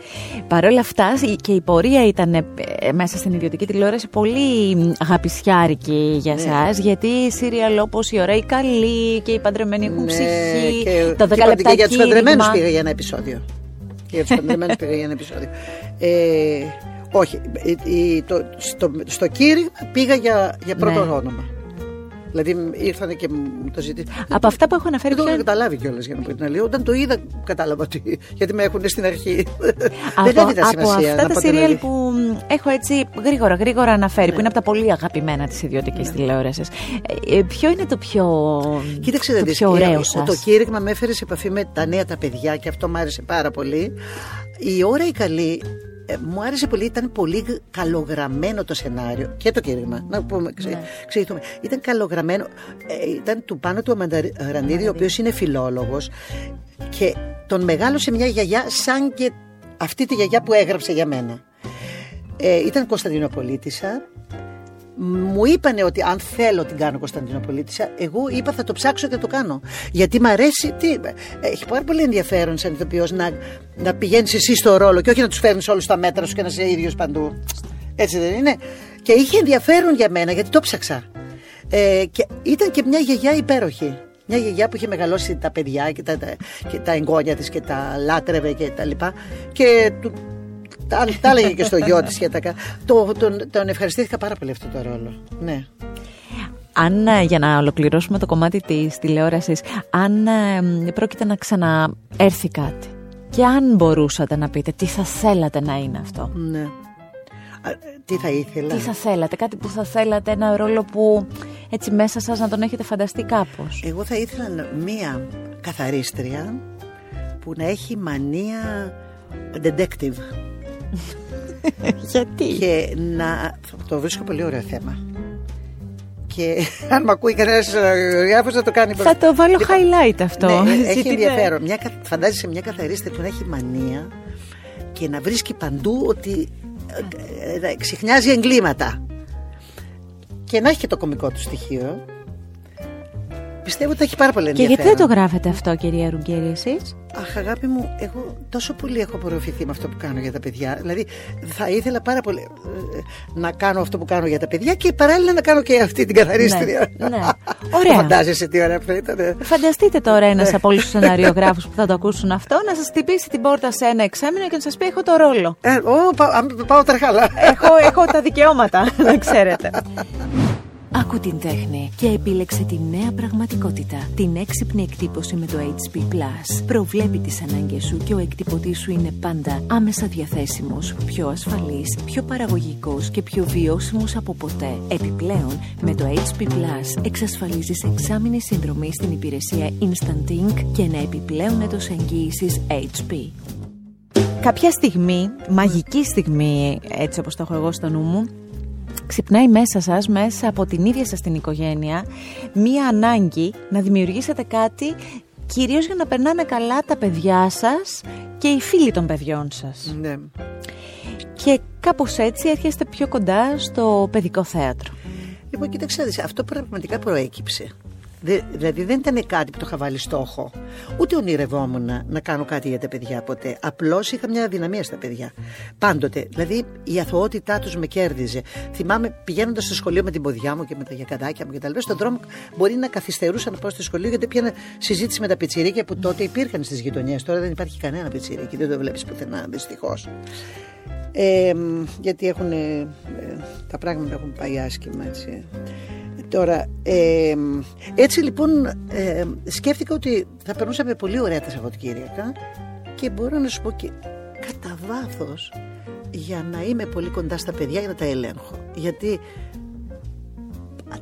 A: Παρ' όλα αυτά και η πορεία ήταν ε, μέσα στην ιδιωτική τηλεόραση πολύ αγαπησιάρικη για ναι. γιατί σύριαλ όπως η ωραία η καλή και οι παντρεμένοι έχουν ναι, ψυχή.
B: Και, το 10 λεπτά για τους παντρεμένους πήγα για ένα επεισόδιο. Για τους παντρεμένους πήγα για ένα επεισόδιο. Ε, όχι, το, στο, στο κήρυγμα πήγα για, για πρώτο ναι. όνομα. Δηλαδή ήρθαν και μου το ζήτησαν.
A: Από αυτά που έχω αναφέρει.
B: Δεν το είχα καταλάβει κιόλας για να πω την αλήθεια. Όταν το είδα, κατάλαβα ότι. Γιατί με έχουν στην αρχή. Από, Δεν έδινα σημασία.
A: Από αυτά τα σιριέλ που έχω έτσι γρήγορα, γρήγορα αναφέρει, ναι. που είναι από τα πολύ αγαπημένα της ιδιωτικής ναι. τηλεόρασης. Ε, ε, ποιο είναι το πιο.
B: Κοίταξε, το πιο ωραίο σας; Το κήρυγμα με έφερε σε επαφή με τα νέα τα παιδιά και αυτό μου άρεσε πάρα πολύ. Η ώρα η καλή ε, μου άρεσε πολύ, ήταν πολύ καλογραμμένο το σενάριο και το κήρυγμα. Να πούμε, ξε, ναι. Ήταν καλογραμμένο. Ε, ήταν του πάνω του Αμανταρανίδη, ο οποίος είναι φιλόλογος και τον μεγάλωσε μια γιαγιά σαν και αυτή τη γιαγιά που έγραψε για μένα. Ε, ήταν Κωνσταντινοπολίτησα μου είπανε ότι αν θέλω την κάνω Κωνσταντινοπολίτησα, εγώ είπα θα το ψάξω και το κάνω. Γιατί μου αρέσει, τι, έχει πάρα πολύ ενδιαφέρον σαν ηθοποιός να, να πηγαίνεις εσύ στο ρόλο και όχι να τους φέρνεις όλους στα μέτρα σου και να είσαι ίδιος παντού. Έτσι δεν είναι. Και είχε ενδιαφέρον για μένα γιατί το ψάξα. Ε, και ήταν και μια γιαγιά υπέροχη. Μια γιαγιά που είχε μεγαλώσει τα παιδιά και τα, τα, και τα εγγόνια της και τα λάτρευε και τα λοιπά και του, τα, τα έλεγε και στο γιο της. Το, τον, τον ευχαριστήθηκα πάρα πολύ αυτό το ρόλο. Ναι.
A: Αν ε, για να ολοκληρώσουμε το κομμάτι της τηλεόρασης, αν ε, πρόκειται να ξαναέρθει κάτι και αν μπορούσατε να πείτε τι θα θέλατε να είναι αυτό;
B: Ναι. τι θα ήθελα;
A: Τι θα θέλατε, κάτι που θα θέλατε, ένα ρόλο που έτσι μέσα σας να τον έχετε φανταστεί κάπως;
B: Εγώ θα ήθελα μία καθαρίστρια που να έχει μανία detective.
A: Γιατί;
B: Και να. Το βρίσκω πολύ ωραίο θέμα. Και αν με ακούει κανένας διάφορος θα το κάνει.
A: Θα το βάλω λοιπόν, highlight αυτό.
B: Ναι, έχει ενδιαφέρον. Μια, φαντάζεσαι μια καθαρίστρια που να έχει μανία και να βρίσκει παντού ότι ε, ε, ξεχνιάζει εγκλήματα. Και να έχει και το κομικό του στοιχείο. Πιστεύω ότι έχει πάρα πολύ ενδιαφέρον.
A: Και γιατί δεν το γράφετε αυτό, κυρία Ρουγκέρη, εσείς;
B: Αχ, αγάπη μου, εγώ τόσο πολύ έχω απορροφηθεί με αυτό που κάνω για τα παιδιά. Δηλαδή, θα ήθελα πάρα πολύ ε, να κάνω αυτό που κάνω για τα παιδιά και παράλληλα να κάνω και αυτή την καθαρίστρια.
A: Ναι, ναι. Ωραία.
B: Φαντάζεσαι τι ωραία που ήταν.
A: Φανταστείτε τώρα ένας από όλους τους σεναριογράφου που θα το ακούσουν αυτό να σας τυπήσει την πόρτα σε ένα εξάμεινο και να σας πει: Έχω το ρόλο.
B: Ε, ο, πά, πάω τραχαλά.
A: έχω, έχω τα δικαιώματα, να ξέρετε. Άκου την τέχνη και επίλεξε τη νέα πραγματικότητα. Την έξυπνη εκτύπωση με το HP Plus. Προβλέπει τις ανάγκες σου και ο εκτυπωτής σου είναι πάντα άμεσα διαθέσιμος, πιο ασφαλής, πιο παραγωγικός και πιο βιώσιμος από ποτέ. Επιπλέον, με το HP Plus εξασφαλίζεις εξάμεινη συνδρομή στην υπηρεσία Instant Ink και ένα επιπλέον έτος εγγύησης HP. Κάποια στιγμή, μαγική στιγμή, έτσι όπως το έχω εγώ στο νου μου, ξυπνάει μέσα σας, μέσα από την ίδια σας την οικογένεια, μία ανάγκη να δημιουργήσετε κάτι κυρίως για να περνάνε καλά τα παιδιά σας και οι φίλοι των παιδιών σας.
B: Ναι.
A: Και κάπως έτσι έρχεστε πιο κοντά στο παιδικό θέατρο.
B: Λοιπόν, κοίταξε, αυτό πραγματικά προέκυψε δηλαδή δεν ήταν κάτι που το είχα βάλει στόχο. Ούτε ονειρευόμουν να κάνω κάτι για τα παιδιά ποτέ. Απλώς είχα μια αδυναμία στα παιδιά. Πάντοτε. Δηλαδή η αθωότητά τους με κέρδιζε. Θυμάμαι πηγαίνοντας στο σχολείο με την ποδιά μου και με τα γιακαδάκια μου κτλ. Στον δρόμο μπορεί να καθυστερούσα να πάω στο σχολείο γιατί πιάνα συζήτηση με τα πιτσιρίκια που τότε υπήρχαν στις γειτονιές. Τώρα δεν υπάρχει κανένα πιτσιρίκι. Δεν το βλέπεις πουθενά δυστυχώς. Ε, γιατί έχουν, ε, τα πράγματα έχουν πάει άσχημα έτσι. Τώρα, ε, έτσι λοιπόν ε, σκέφτηκα ότι θα περνούσαμε πολύ ωραία τα Σαββατοκύριακα και μπορώ να σου πω και κατά βάθος για να είμαι πολύ κοντά στα παιδιά για να τα ελέγχω. Γιατί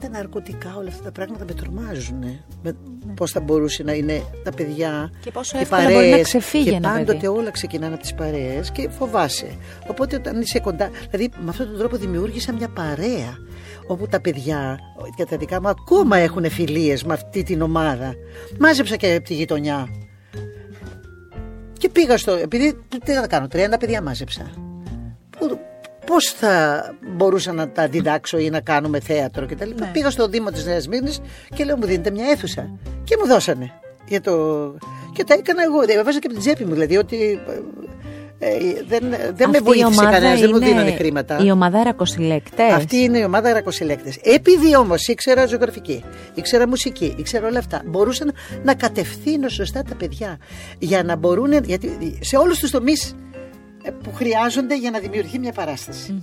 B: τα ναρκωτικά, όλα αυτά τα πράγματα με τρομάζουν. Με, ναι. Πώς θα μπορούσε να είναι τα παιδιά.
A: Και πόσο εύκολα παρέες, μπορεί να ξεφύγει
B: και ένα πάντοτε όλα ξεκινάνε από τις παρέες και φοβάσαι. Οπότε όταν είσαι κοντά. Δηλαδή με αυτόν τον τρόπο δημιούργησα μια παρέα όπου τα παιδιά και τα δικά μου ακόμα έχουν φιλίες με αυτή την ομάδα. Μάζεψα και από τη γειτονιά. Και πήγα στο. Επειδή. Τι να κάνω, 30 παιδιά μάζεψα. Πώς θα μπορούσα να τα διδάξω ή να κάνουμε θέατρο κτλ. Ναι. Πήγα στο Δήμο της Νέας Μήνης και λέω: Μου δίνετε μια αίθουσα. Και μου δώσανε. Για το... Και τα έκανα εγώ. Έβαζα και από την τσέπη μου. Δηλαδή ότι ε, δεν, δεν με βοήθησε κανένας, δεν μου δίνανε χρήματα.
A: Η ομάδα ρακοσυλλέκτες.
B: Αυτή είναι η ομάδα ρακοσυλλέκτες. Επειδή όμως ήξερα ζωγραφική, ήξερα μουσική, ήξερα όλα αυτά, μπορούσα να κατευθύνω σωστά τα παιδιά για να μπορούν. Γιατί σε όλους τους τομείς ε, που χρειάζονται για να δημιουργηθεί μια παρασταση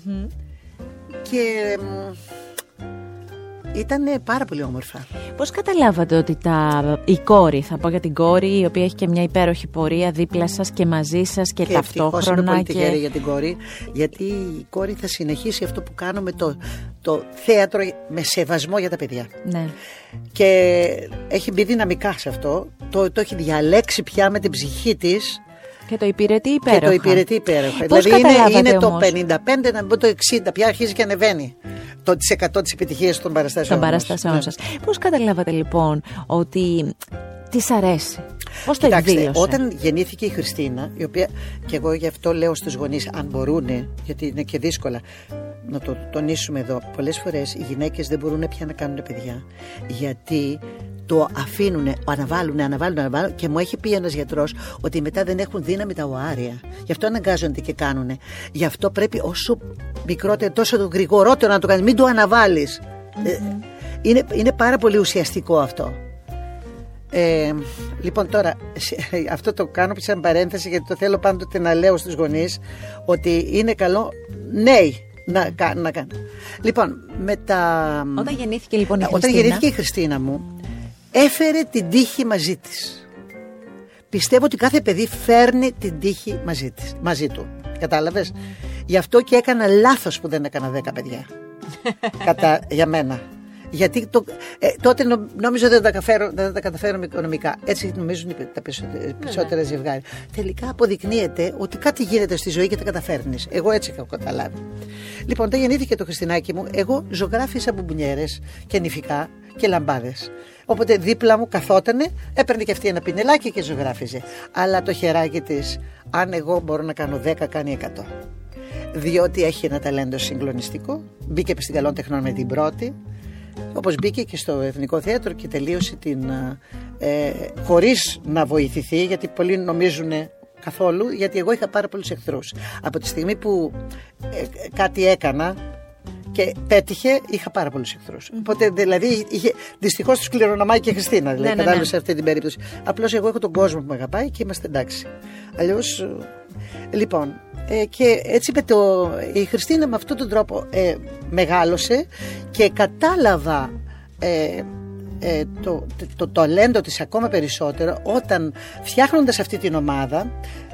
B: Και ήταν πάρα πολύ όμορφα.
A: Πώς καταλάβατε ότι τα... η κόρη, θα πω για την κόρη, η οποία έχει και μια υπέροχη πορεία δίπλα σας και μαζί σας και, και ταυτόχρονα.
B: Είμαι πολύ τυχερή για την κόρη, γιατί η κόρη θα συνεχίσει αυτό που κάνουμε το, το θέατρο με σεβασμό για τα παιδιά.
A: Ναι.
B: Και έχει μπει δυναμικά σε αυτό. Το, το έχει διαλέξει πια με την ψυχή της
A: και το υπηρετεί υπέροχα.
B: Και το υπηρετεί υπέροχα. Πώς δηλαδή είναι, είναι το 55, να μην πω το 60, πια αρχίζει και ανεβαίνει το 100 της επιτυχίας των παραστάσεων.
A: Των παραστάσεων ναι. σας. Πώς καταλάβατε λοιπόν ότι της αρέσει; Πώς το εκδήλωσε;
B: Όταν γεννήθηκε η Χριστίνα, η οποία και εγώ γι' αυτό λέω στους γονείς, αν μπορούν, γιατί είναι και δύσκολα, να το τονίσουμε εδώ. Πολλές φορές οι γυναίκες δεν μπορούν πια να κάνουν παιδιά. Γιατί το αφήνουν, αναβάλουν, αναβάλουν, αναβάλουν και μου έχει πει ένας γιατρός ότι μετά δεν έχουν δύναμη τα οάρια. Γι' αυτό αναγκάζονται και κάνουν. Γι' αυτό πρέπει όσο μικρότερο, τόσο το γρηγορότερο να το κάνεις. Μην το αναβάλεις. Ε, είναι, είναι πάρα πολύ ουσιαστικό αυτό. Ε, λοιπόν τώρα αυτό το κάνω σαν παρένθεση γιατί το θέλω πάντοτε να λέω στους γονείς ότι είναι καλό νέοι να, να κάνουν. Λοιπόν, με τα...
A: Όταν γεννήθηκε λοιπόν η
B: Χριστίνα. Όταν γεννήθηκε η Χριστίνα μου, έφερε την τύχη μαζί της. Πιστεύω ότι κάθε παιδί φέρνει την τύχη μαζί, της, μαζί του. Κατάλαβες; Γι' αυτό και έκανα λάθος που δεν έκανα δέκα παιδιά. Κατά, για μένα. Γιατί το, ε, τότε νόμιζα ότι δεν τα, δεν τα καταφέρουμε οικονομικά. Έτσι νομίζουν τα περισσότερα ναι, ναι. ζευγάρια. Τελικά αποδεικνύεται ότι κάτι γίνεται στη ζωή και τα καταφέρνεις. Εγώ έτσι έχω καταλάβει. Λοιπόν, όταν γεννήθηκε το Χριστινάκι μου, εγώ ζωγράφισα μπουμπουνιέρε και νηφικά και λαμπάδες. Οπότε δίπλα μου καθότανε, έπαιρνε και αυτή ένα πινελάκι και ζωγράφιζε. Αλλά το χεράκι της, αν εγώ μπορώ να κάνω 10, κάνει 100. Διότι έχει ένα ταλέντο συγκλονιστικό. Μπήκε στην καλών τεχνών με την πρώτη. Όπως μπήκε και στο Εθνικό Θέατρο και τελείωσε την, ε, χωρίς να βοηθηθεί γιατί πολλοί νομίζουν καθόλου γιατί εγώ είχα πάρα πολλούς εχθρούς. Από τη στιγμή που ε, κάτι έκανα και πέτυχε, είχα πάρα πολλούς εχθρούς. Οπότε δηλαδή είχε, δυστυχώς τους κληρονομάει και η Χριστίνα. Δηλαδή, ναι, ναι, ναι. σε αυτή την περίπτωση. Απλώς εγώ έχω τον κόσμο που με αγαπάει και είμαστε εντάξει. Αλλιώς. Λοιπόν, ε, και έτσι με το, η Χριστίνα με αυτόν τον τρόπο ε, μεγάλωσε και κατάλαβα ε, ε, το, το, το ταλέντο της ακόμα περισσότερο όταν φτιάχνοντας αυτή την ομάδα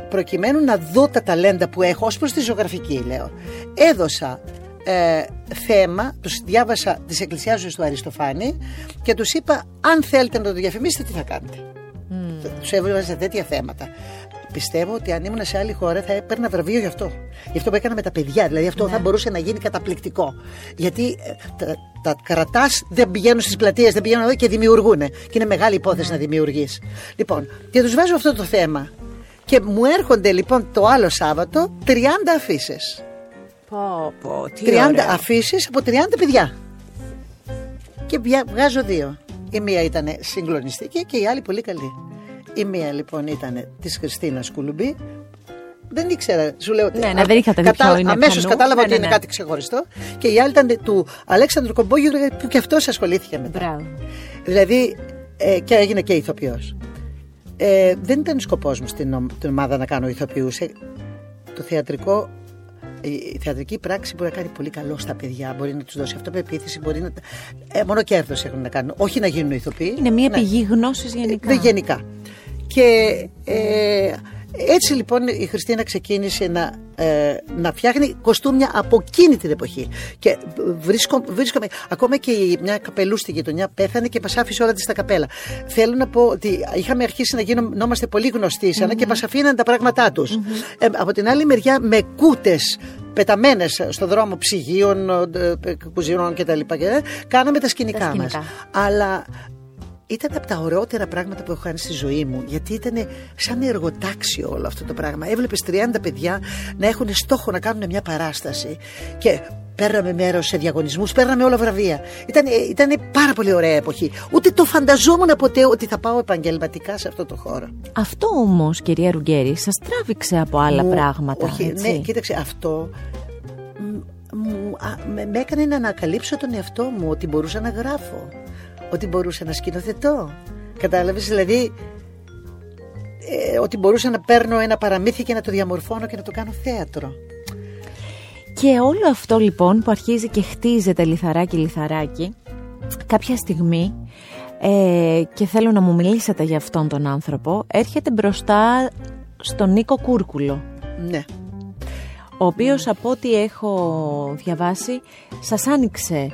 B: προκειμένου να δω τα ταλέντα που έχω ως προς τη ζωγραφική λέω έδωσα ε, θέμα, τους διάβασα τις εκκλησιάζουσες του Αριστοφάνη και τους είπα αν θέλετε να το διαφημίσετε τι θα κάνετε. Mm. Τους έβαζα τέτοια θέματα. Πιστεύω ότι αν ήμουν σε άλλη χώρα θα έπαιρνα βραβείο γι' αυτό. Γι' αυτό που έκανα με τα παιδιά. Δηλαδή αυτό ναι. θα μπορούσε να γίνει καταπληκτικό. Γιατί ε, τα, τα κρατάς δεν πηγαίνουν στις πλατείες, δεν πηγαίνουν εδώ και δημιουργούν. Και είναι μεγάλη υπόθεση ναι. να δημιουργείς. Λοιπόν, και τους βάζω αυτό το θέμα. Και μου έρχονται λοιπόν το άλλο Σάββατο 30 αφήσεις.
A: Πω, πω,
B: 30 αφήσεις από 30 παιδιά. Και βγάζω δύο. Η μία ήταν συγκλονιστική και η άλλη πολύ καλή. Η μία λοιπόν ήταν της Χριστίνας Κουλουμπή. Δεν ήξερα, σου λέω.
A: Ναι, ναι, δεν είχατε δει κατα... είναι
B: Αμέσως κατάλαβα ναι, ότι ναι, είναι ναι. κάτι ξεχωριστό. Και η άλλη ήταν του Αλέξανδρου Κομπόγιου που και αυτός ασχολήθηκε μετά.
A: Μπράβο.
B: Δηλαδή ε, και έγινε και ηθοποιός. Ε, δεν ήταν σκοπός μου στην, την ομάδα να κάνω ηθοποιούς. Ε, το θεατρικό η θεατρική πράξη μπορεί να κάνει πολύ καλό στα παιδιά, μπορεί να τους δώσει αυτοπεποίθηση, μπορεί να. Ε, μόνο κέρδος έχουν να κάνουν. Όχι να γίνουν ηθοποιοί.
A: Είναι μια ναι. πηγή γνώσης γενικά.
B: Ε, γενικά. Και ε, Έτσι λοιπόν η Χριστίνα ξεκίνησε να, ε, να φτιάχνει κοστούμια από εκείνη την εποχή. Και βρίσκω, βρίσκομαι, ακόμα και μια καπελού στη γειτονιά πέθανε και μας άφησε όλα της στα καπέλα. Θέλω να πω ότι είχαμε αρχίσει να γινόμαστε πολύ γνωστοί σαν mm-hmm. και μας αφήναν τα πράγματά τους. Mm-hmm. Ε, από την άλλη μεριά με κούτες πεταμένες στο δρόμο ψυγείων, ε, κουζινών κτλ. Κάναμε τα σκηνικά μας. Αλλά ήταν από τα ωραιότερα πράγματα που έχω κάνει στη ζωή μου. Γιατί ήταν σαν εργοτάξιο όλο αυτό το πράγμα. Έβλεπες 30 παιδιά να έχουν στόχο να κάνουν μια παράσταση. Και παίρναμε μέρος σε διαγωνισμούς, παίρναμε όλα βραβεία. Ήταν ήτανε πάρα πολύ ωραία εποχή. Ούτε το φανταζόμουν ποτέ ότι θα πάω επαγγελματικά σε αυτό το χώρο.
A: Αυτό όμως, κυρία Ρουγκέρη, σας τράβηξε από άλλα πράγματα.
B: Όχι,
A: έτσι;
B: ναι, κοίταξε, αυτό μου, με, με έκανε να ανακαλύψω τον εαυτό μου ότι μπορούσα να γράφω ότι μπορούσα να σκηνοθετώ. Κατάλαβες, δηλαδή ε, ότι μπορούσα να παίρνω ένα παραμύθι και να το διαμορφώνω και να το κάνω θέατρο.
A: Και όλο αυτό λοιπόν που αρχίζει και χτίζεται λιθαράκι λιθαράκι κάποια στιγμή ε, και θέλω να μου μιλήσετε για αυτόν τον άνθρωπο έρχεται μπροστά στον Νίκο Κούρκουλο.
B: Ναι.
A: Ο οποίος από ό,τι έχω διαβάσει σας άνοιξε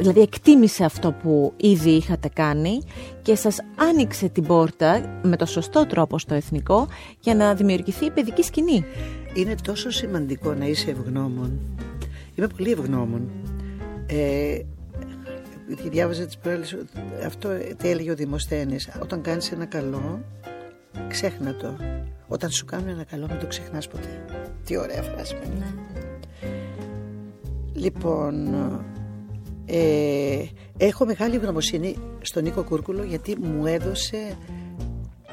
A: δηλαδή εκτίμησε αυτό που ήδη είχατε κάνει και σας άνοιξε την πόρτα με το σωστό τρόπο στο εθνικό για να δημιουργηθεί η παιδική σκηνή.
B: Είναι τόσο σημαντικό να είσαι ευγνώμων. Είμαι πολύ ευγνώμων. Ε, διάβαζα τις προάλλες, αυτό τι έλεγε ο Δημοσθένης. Όταν κάνεις ένα καλό, ξέχνα το. Όταν σου κάνουν ένα καλό, μην το ξεχνάς ποτέ. Τι ωραία φράση. Ναι. Λοιπόν, ε, έχω μεγάλη ευγνωμοσύνη στον Νίκο Κούρκουλο γιατί μου έδωσε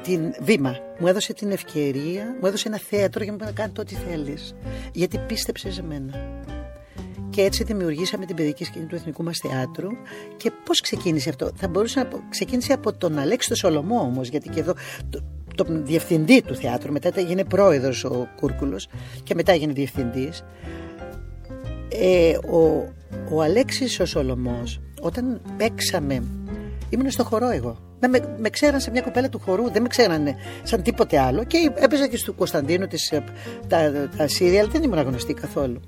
B: την βήμα, μου έδωσε την ευκαιρία, μου έδωσε ένα θέατρο για να κάνει το ό,τι θέλεις. Γιατί πίστεψες σε μένα. Και έτσι δημιουργήσαμε την παιδική σκηνή του Εθνικού μας Θεάτρου. Και πώς ξεκίνησε αυτό; Θα μπορούσε να ξεκίνησε από τον Αλέξη το Σολομό όμως, γιατί και εδώ το, τον διευθυντή του θεάτρου, μετά έγινε πρόεδρος ο Κούρκουλος και μετά έγινε διευθυντής. Ε, ο, ο Αλέξης ο Σολομός όταν παίξαμε ήμουν στο χορό εγώ. Δεν με, με ξέραν σε μια κοπέλα του χορού δεν με ξέρανε σαν τίποτε άλλο και έπαιζα και στο Κωνσταντίνο τις, ε, τα, τα σύριαλ δεν ήμουν γνωστή καθόλου.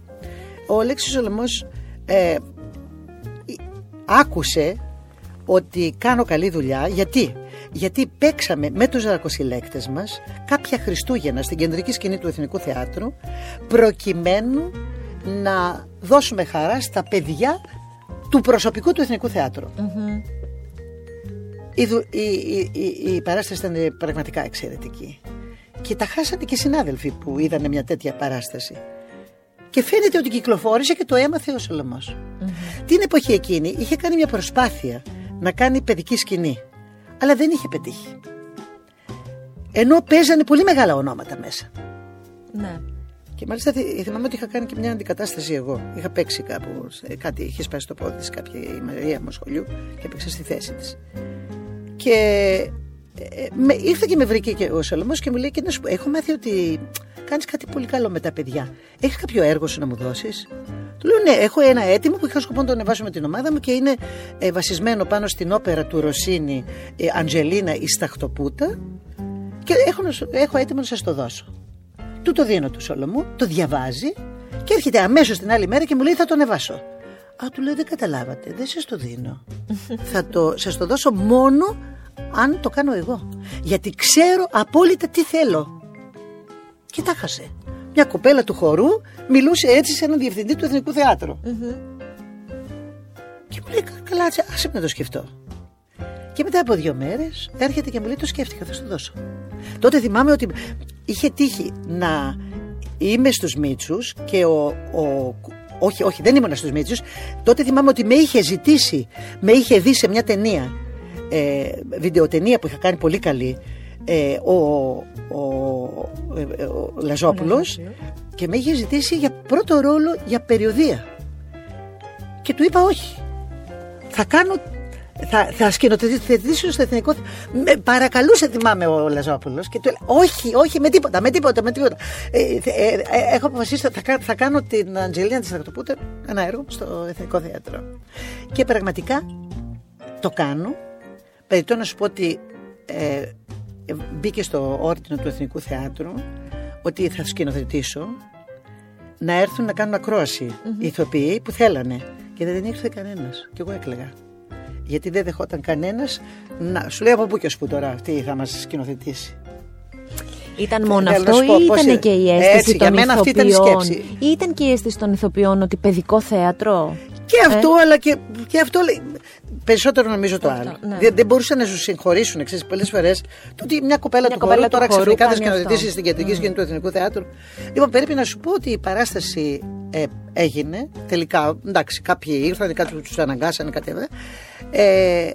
B: Ο Αλέξης Σολομός ε, άκουσε ότι κάνω καλή δουλειά γιατί γιατί παίξαμε με τους δρακοσυλλέκτες μας κάποια Χριστούγεννα στην κεντρική σκηνή του Εθνικού Θεάτρου προκειμένου να δώσουμε χαρά στα παιδιά του προσωπικού του Εθνικού Η, η, η, η, παράσταση ήταν πραγματικά εξαιρετική. Και τα χάσανε και οι συνάδελφοι που είδαν μια τέτοια παράσταση. Και φαίνεται ότι κυκλοφόρησε και το έμαθε ο σολομος Την εποχή εκείνη είχε κάνει μια προσπάθεια να κάνει παιδική σκηνή. Αλλά δεν είχε πετύχει. Ενώ παίζανε πολύ μεγάλα ονόματα μέσα.
A: Ναι.
B: Και μάλιστα θυμάμαι ότι είχα κάνει και μια αντικατάσταση εγώ. Είχα παίξει κάπου, κάτι είχε σπάσει το πόδι της κάποια η Μαρία μου σχολείου και έπαιξα στη θέση της. Και ε, με, ήρθε και με βρήκε και ο Σολομός και μου λέει: και να σου, Έχω μάθει ότι κάνεις κάτι πολύ καλό με τα παιδιά. Έχεις κάποιο έργο σου να μου δώσεις; Του λέω: Ναι, έχω ένα έτοιμο που είχα σκοπό να το ανεβάσω με την ομάδα μου και είναι ε, βασισμένο πάνω στην όπερα του Ρωσίνη ε, Αντζελίνα η Σταχτοπούτα. Και έχω, έχω έτοιμο να σας το δώσω. Του το δίνω του Σολομού, το διαβάζει και έρχεται αμέσως την άλλη μέρα και μου λέει θα το ανεβάσω. Α, του λέω δεν καταλάβατε, δεν σας το δίνω. θα το, σας το δώσω μόνο αν το κάνω εγώ. Γιατί ξέρω απόλυτα τι θέλω. Και τα χασε. Μια κοπέλα του χορού μιλούσε έτσι σε έναν διευθυντή του Εθνικού Θεάτρου. Και μου λέει καλά, άσε με το σκεφτώ. Και μετά από δύο μέρες έρχεται και μου λέει: Το σκέφτηκα, θα σου το δώσω. Τότε θυμάμαι ότι είχε τύχει να είμαι στους Μίτσους και ο, ο όχι, όχι, δεν ήμουν στους Μίτσους. Τότε θυμάμαι ότι με είχε ζητήσει, με είχε δει σε μια ταινία, ε, βιντεοτενία που είχα κάνει πολύ καλή, ε, ο, ο, ε, ο Λαζόπουλος και με είχε ζητήσει για πρώτο ρόλο για περιοδία. Και του είπα όχι. Θα κάνω θα, θα σκηνοθετήσω στο εθνικό. Με παρακαλούσε, θυμάμαι ο Λαζόπουλος και του έλεγα: Όχι, όχι, με τίποτα, με τίποτα, με τίποτα. Ε, ε, ε, έχω αποφασίσει ότι θα, θα κάνω την Αντζελίνα τη Στρατοπούτα ένα έργο στο Εθνικό Θέατρο. Και πραγματικά το κάνω. Περιτώ να σου πω ότι ε, ε, μπήκε στο όρτινο του Εθνικού Θεάτρου ότι θα σκηνοθετήσω να έρθουν να κάνουν ακρόαση οι ηθοποιοί που θέλανε. Και δεν ήρθε κανένας. Και εγώ έκλαιγα. Γιατί δεν δεχόταν κανένας να. Σου λέει από πού και ως πού τώρα τι θα μας σκηνοθετήσει.
A: Ήταν μόνο
B: Θέλω να
A: αυτό
B: σου πω
A: ή
B: πώς
A: ήταν
B: είναι.
A: και η αίσθηση
B: Έτσι,
A: των
B: για μένα αυτή ήταν η
A: ηθοποιών;
B: σκέψη.
A: Ή ήταν και η αίσθηση των ηθοποιών ότι παιδικό θέατρο;
B: Και αυτό, αλλά και, και αυτό λέει. Περισσότερο νομίζω το άλλο.
A: ναι.
B: Δεν, δεν μπορούσαν να σου συγχωρήσουν, ξέρεις, πολλές φορές το ότι μια κοπέλα
A: Μια
B: του
A: κοπέλα
B: χώρου
A: του
B: τώρα
A: χορού
B: ξαφνικά θα
A: κάνει αυτό.
B: σκηνοθετήσει στην κεντρική σκηνή του Εθνικού Θεάτρου. Λοιπόν, πρέπει να σου πω ότι η παράσταση ε, έγινε τελικά. Εντάξει, κάποιοι ήρθαν, κάποιοι τους αναγκάσανε, κάτι τέτοιο. Ε,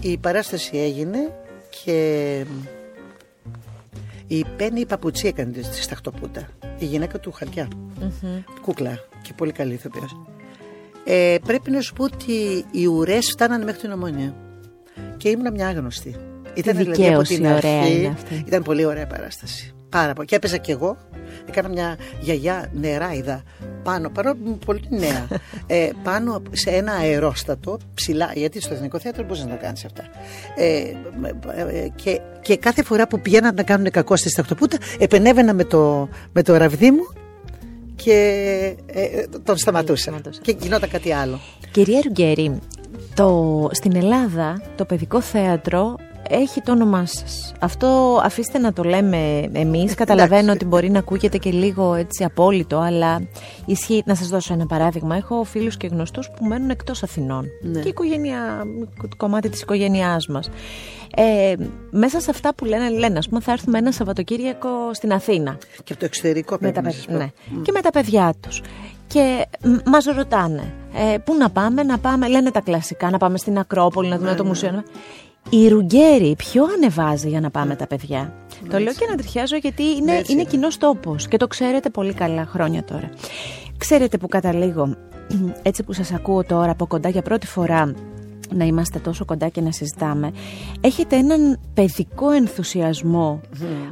B: η παράσταση έγινε και η Πέννη η Παπουτσί έκανε τη στη Σταχτοπούτα. Η γυναίκα του χαρτιά. Κούκλα και πολύ καλή ηθοποιός. Ε, πρέπει να σου πω ότι οι ουρές φτάνανε μέχρι την ομόνια. Και ήμουν μια άγνωστη. Ήταν δηλαδή από
A: δικαίωση
B: την
A: ωραία
B: αρχή.
A: είναι αυτή.
B: Ήταν πολύ ωραία παράσταση. Πάρα πολύ. Και έπαιζα κι εγώ. Έκανα μια γιαγιά νεράιδα πάνω, παρόλο που ήμουν πολύ νέα, ε, πάνω σε ένα αερόστατο ψηλά. Γιατί στο Εθνικό Θέατρο μπορείς να τα κάνεις αυτά. Ε, ε, και, και κάθε φορά που πηγαίναν να κάνουν κακό στη Σταχτοπούτα, επενέβαινα με το, με το ραβδί μου και ε, ε, τον σταματούσα.
A: σταματούσα.
B: Και γινόταν κάτι άλλο.
A: Κυρία Ρουγκέρη, το, στην Ελλάδα το παιδικό θέατρο έχει το όνομά σας. Αυτό αφήστε να το λέμε εμείς. Καταλαβαίνω ότι μπορεί να ακούγεται και λίγο έτσι απόλυτο, αλλά ισχύει. Να σας δώσω ένα παράδειγμα. Έχω φίλους και γνωστούς που μένουν εκτός Αθηνών.
B: Ναι.
A: Και η οικογένεια, κομμάτι της οικογένειάς μας. Ε, μέσα σε αυτά που λένε, λένε, ας πούμε, θα έρθουμε ένα Σαββατοκύριακο στην Αθήνα.
B: Και από το εξωτερικό
A: Με
B: πρέπει
A: τα
B: να
A: παιδ-
B: σας πω.
A: ναι. Και με τα παιδιά τους. Και μ- μας ρωτάνε, ε, πού να πάμε, να πάμε, λένε τα κλασικά, να πάμε στην Ακρόπολη, να δούμε
B: Ναι,
A: το μουσείο. να- Η Ρουγκέρη ποιο ανεβάζει για να πάμε τα παιδιά. Το λέω και να τριχιάζω γιατί είναι,
B: Ναι, έτσι
A: είναι
B: είναι.
A: κοινός τόπος και το ξέρετε πολύ καλά χρόνια τώρα. Ξέρετε που καταλήγω, έτσι που σας ακούω τώρα από κοντά για πρώτη φορά να είμαστε τόσο κοντά και να συζητάμε, έχετε έναν παιδικό ενθουσιασμό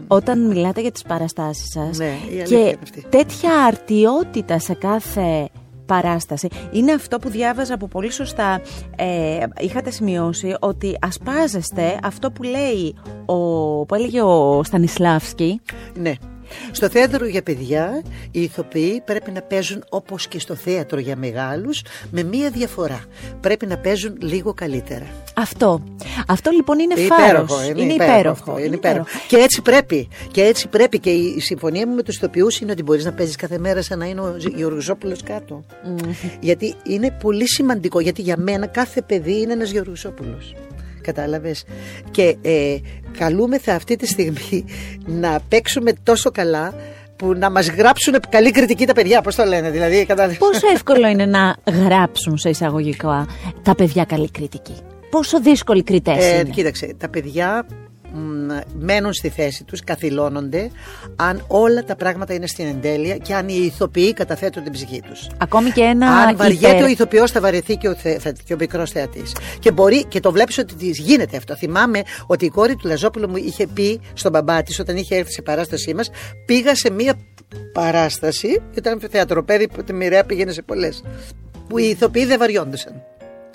A: όταν μιλάτε για τις παραστάσεις σας
B: Ναι, η αλήθεια
A: και
B: είναι αυτή.
A: τέτοια αρτιότητα σε κάθε παράσταση. Είναι αυτό που διάβαζα που πολύ σωστά ε, είχατε σημειώσει ότι ασπάζεστε αυτό που λέει ο, που έλεγε ο Στανισλάβσκι
B: Ναι. Στο θέατρο για παιδιά οι ηθοποιοί πρέπει να παίζουν όπως και στο θέατρο για μεγάλους με μία διαφορά. Πρέπει να παίζουν λίγο καλύτερα.
A: αυτό. Αυτό λοιπόν είναι
B: Είναι
A: φάρος.
B: υπέροχο, είναι, υπέροχο, είναι υπέροχο. Και έτσι πρέπει. Και έτσι πρέπει. Και η συμφωνία μου με τους ηθοποιούς είναι ότι μπορείς να παίζεις κάθε μέρα σαν να είναι ο Γεωργιζόπουλο κάτω. Γιατί είναι πολύ σημαντικό. Γιατί για μένα κάθε παιδί είναι ένας Γεωργιζόπουλο. Κατάλαβες; Και ε, καλούμεθα αυτή τη στιγμή να παίξουμε τόσο καλά που να μας γράψουν καλή κριτική τα παιδιά. Πώς το λένε, δηλαδή. κατάλαβες;
A: Πόσο εύκολο είναι να γράψουν σε εισαγωγικά τα παιδιά καλή κριτική; Πόσο δύσκολοι κριτές
B: Ε,
A: είναι;
B: κοίταξε, τα παιδιά μ, μένουν στη θέση τους, καθυλώνονται αν όλα τα πράγματα είναι στην εντέλεια και αν οι ηθοποιοί καταθέτουν την ψυχή τους.
A: Ακόμη και ένα
B: αν βαριέται
A: υπέρ-
B: ο ηθοποιός θα βαρεθεί και ο, θε, θα, και ο μικρός θεατής. Και μπορεί και το βλέπεις ότι της γίνεται αυτό. Θυμάμαι ότι η κόρη του Λαζόπουλου μου είχε πει στον μπαμπά της όταν είχε έρθει σε παράστασή μας πήγα σε μία παράσταση, ήταν θεατροπέδι που τη μοιραία πήγαινε σε πολλές που οι ηθοποιοί δεν βαριόντουσαν.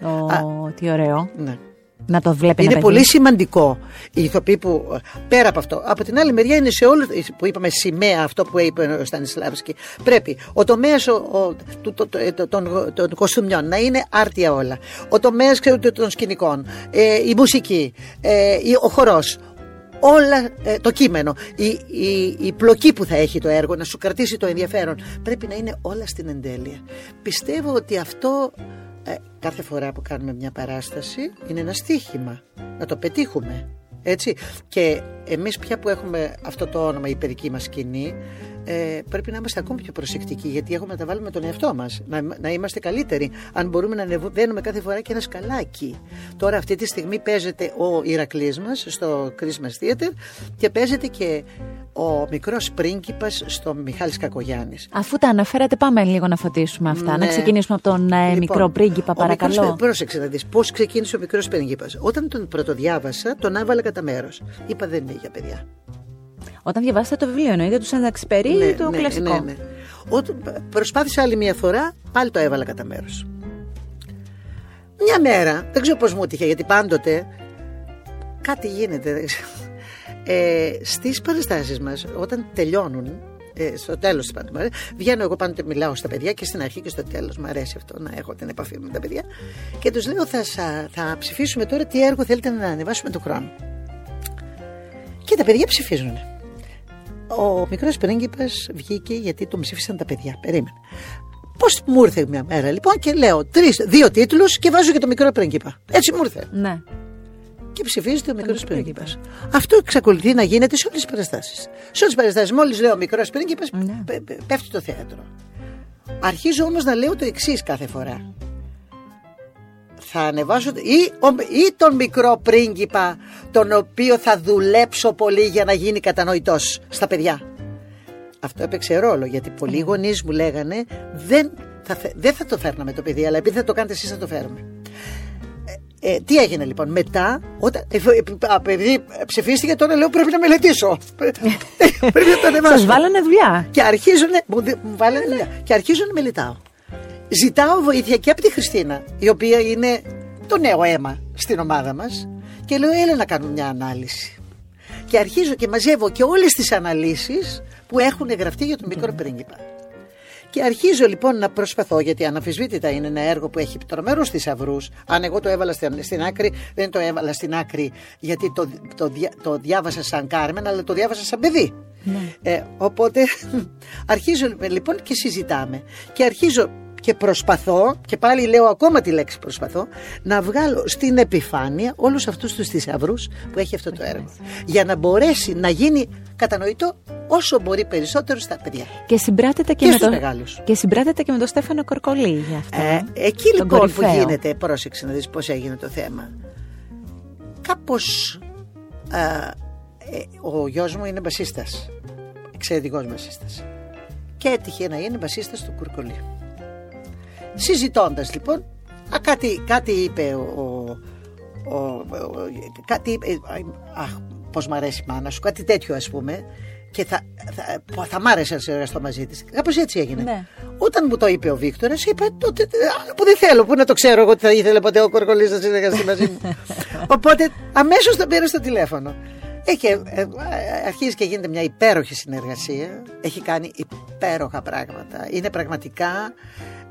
A: Ω, τι ωραίο.
B: Ναι.
A: Να το βλέπει
B: Είναι
A: ένα
B: πολύ
A: παιδί.
B: σημαντικό οι ηθοποιοί που πέρα από αυτό. Από την άλλη μεριά είναι σε όλο που είπαμε σημαία αυτό που είπε ο Στανισλάβσκι. Πρέπει ο τομέας του, το- το- το- των, των κοστούμιων να είναι άρτια όλα. Ο τομέας των σκηνικών, ε, η μουσική, ε, η- ο χορός. Όλα ε, το κείμενο, η, η, η πλοκή που θα έχει το έργο, να σου κρατήσει το ενδιαφέρον. Πρέπει να είναι όλα στην εντέλεια. Πιστεύω ότι αυτό ε, κάθε φορά που κάνουμε μια παράσταση είναι ένα στίχημα. Να το πετύχουμε. Έτσι. Και εμείς πια που έχουμε αυτό το όνομα, η παιδική μας σκηνή, ε, πρέπει να είμαστε ακόμη πιο προσεκτικοί γιατί έχουμε να τα βάλουμε τον εαυτό μας. Να, να είμαστε καλύτεροι. Αν μπορούμε να ανεβαίνουμε κάθε φορά και ένα σκαλάκι. Τώρα αυτή τη στιγμή παίζεται ο Ηρακλής μας στο Christmas Theater και παίζεται και ο μικρός πρίγκιπας στο Μιχάλης Κακογιάννης.
A: Αφού τα αναφέρατε, πάμε λίγο να φωτίσουμε αυτά. Να
B: Ναι.
A: ξεκινήσουμε από τον ε,
B: Λοιπόν,
A: μικρό πρίγκιπα,
B: ο
A: παρακαλώ.
B: μικρός- πρόσεξε να δεις πώς ξεκίνησε ο μικρός πρίγκιπας. Όταν τον πρωτοδιάβασα, τον έβαλα κατά μέρος. Είπα δεν είναι για παιδιά.
A: Όταν διαβάσατε το βιβλίο, εννοείται του Σανταξπερί ή το κλασικό;
B: ναι, ναι. Όταν προσπάθησα άλλη μια φορά, πάλι το έβαλα κατά μέρος. Μια μέρα, δεν ξέρω πώς μου τύχε, γιατί πάντοτε κάτι γίνεται. δεν ξέρω. ε, στις παραστάσεις μας όταν τελειώνουν ε, στο τέλος της πάντων. Βγαίνω εγώ πάντοτε μιλάω στα παιδιά και στην αρχή και στο τέλος. Μου αρέσει αυτό να έχω την επαφή με τα παιδιά. Και τους λέω θα, θα ψηφίσουμε τώρα τι έργο θέλετε να ανεβάσουμε του χρόνου. Και τα παιδιά ψηφίζουν. Ο μικρός πρίγκιπας βγήκε γιατί τον ψήφισαν τα παιδιά. Περίμενε. Πώς μου ήρθε μια μέρα λοιπόν και λέω τρεις, δύο τίτλους και βάζω και το μικρό πρίγκιπα. Έτσι μου ήρθε.
A: Ναι
B: και ψηφίζεται ο μικρός πρίγκιπας. Αυτό εξακολουθεί να γίνεται σε όλες τις παραστάσεις. Σε όλες τις παραστάσεις, μόλις λέω μικρός πρίγκιπας, ναι. πέφτει το θέατρο. Αρχίζω όμως να λέω το εξής κάθε φορά. Θα ανεβάσω ή, ή τον μικρό πρίγκιπα τον οποίο θα δουλέψω πολύ για να γίνει κατανοητός στα παιδιά. Αυτό έπαιξε ρόλο γιατί πολλοί γονείς μου λέγανε δεν θα, δεν θα το φέρναμε το παιδί αλλά επειδή θα το κάνετε εσείς θα το φέρουμε. Ε, τι έγινε λοιπόν μετά, όταν, ε, επειδή ψηφίστηκε τώρα λέω πρέπει να μελετήσω. πρέπει να το ανεβάσω.
A: Σας βάλανε δουλειά.
B: Και αρχίζουν, μου, μου βάλανε δουλειά. Και αρχίζω να μελετάω. Ζητάω βοήθεια και από τη Χριστίνα, η οποία είναι το νέο αίμα στην ομάδα μας και λέω έλα να κάνουμε μια ανάλυση. Και αρχίζω και μαζεύω και όλες τις αναλύσεις που έχουν γραφτεί για τον μικρό πρίγκιπα. Και αρχίζω λοιπόν να προσπαθώ, γιατί αναφυσβήτητα είναι ένα έργο που έχει τρομερού θησαυρούς. Αν εγώ το έβαλα στην άκρη, δεν το έβαλα στην άκρη γιατί το, το, το διάβασα σαν Κάρμεν, αλλά το διάβασα σαν παιδί. Ναι. Ε, οπότε αρχίζω λοιπόν και συζητάμε. Και αρχίζω και προσπαθώ, και πάλι λέω ακόμα τη λέξη προσπαθώ, να βγάλω στην επιφάνεια όλους αυτούς τους θησαυρούς που έχει αυτό το έργο. Για να μπορέσει να γίνει κατανοητό όσο μπορεί περισσότερο στα παιδιά.
A: Και συμπράτεται και, με, το... και συμπράτεται και με τον Στέφανο Κορκολί για αυτό. Ε,
B: εκεί λοιπόν που γίνεται, πρόσεξε να δεις πώς έγινε το θέμα. Κάπως ε, ο γιος μου είναι μπασίστας, εξαιρετικός μπασίστας. Και έτυχε να είναι μπασίστας του Κορκολί. Συζητώντας λοιπόν, α, κάτι, κάτι είπε ο, ο, ο, κάτι είπε, αχ, πώς μ' αρέσει η μάνα σου, κάτι τέτοιο ας πούμε και θα, θα, θα μ' άρεσε να συνεργαστώ μαζί της. Κάπως έτσι έγινε. Ναι. Όταν μου το είπε ο Βίκτορας, είπα τότε που δεν θέλω, που να το ξέρω εγώ ότι θα ήθελε ποτέ ο Κορκολής να συνεργαστεί μαζί μου. Οπότε αμέσως τον πήρα στο τηλέφωνο. Έχει, ε, ε, αρχίζει και γίνεται μια υπέροχη συνεργασία. Έχει κάνει υπέροχα πράγματα. Είναι πραγματικά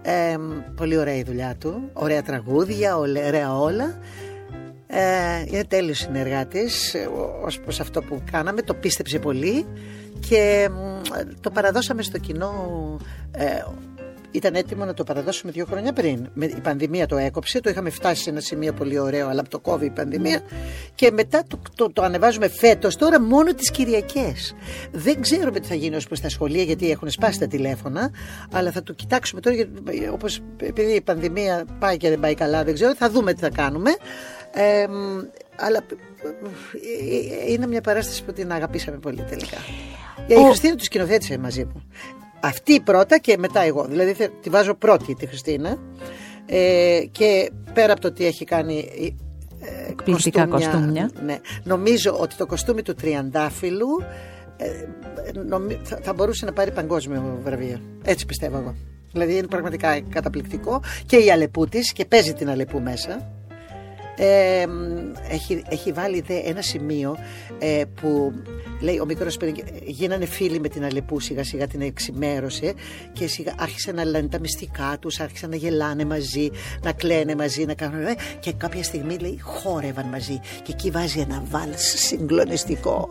B: ε, πολύ ωραία η δουλειά του. Ωραία τραγούδια, ωραία όλα. Ε, είναι τέλειος συνεργάτης ε, ως προς αυτό που κάναμε, το πίστεψε πολύ και το παραδώσαμε στο κοινό ε, ήταν έτοιμο να το παραδώσουμε δύο χρόνια πριν. Η πανδημία το έκοψε, το είχαμε φτάσει σε ένα σημείο πολύ ωραίο, αλλά το κόβει η πανδημία. Και μετά το, το, το ανεβάζουμε φέτος τώρα μόνο τις Κυριακές. Δεν ξέρουμε τι θα γίνει ως προς τα σχολεία, γιατί έχουν σπάσει τα τηλέφωνα, αλλά θα το κοιτάξουμε τώρα, όπως, επειδή η πανδημία πάει και δεν πάει καλά, δεν ξέρω, θα δούμε τι θα κάνουμε. Ε, αλλά είναι μια παράσταση που την αγαπήσαμε πολύ τελικά. Η Χριστίνα τους σκηνοθέτησε μαζί μου. Αυτή πρώτα και μετά εγώ. Δηλαδή τη βάζω πρώτη τη Χριστίνα. Ε, και πέρα από το ότι έχει κάνει
A: ε, εκπληκτικά κοστούμια,
B: Ναι, νομίζω ότι το κοστούμι του Τριαντάφυλλου ε, θα, θα μπορούσε να πάρει παγκόσμιο βραβείο. Έτσι πιστεύω εγώ. Δηλαδή είναι πραγματικά καταπληκτικό και η Αλεπού της και παίζει την Αλεπού μέσα ε, έχει, έχει βάλει δε ένα σημείο ε, που λέει ο μικρός γίνανε φίλοι με την Αλεπού σιγά σιγά την εξημέρωσε και σιγά άρχισε να λένε τα μυστικά τους άρχισαν να γελάνε μαζί να κλαίνε μαζί να κάνουν ε, και κάποια στιγμή λέει χόρευαν μαζί και εκεί βάζει ένα βάλς συγκλονιστικό.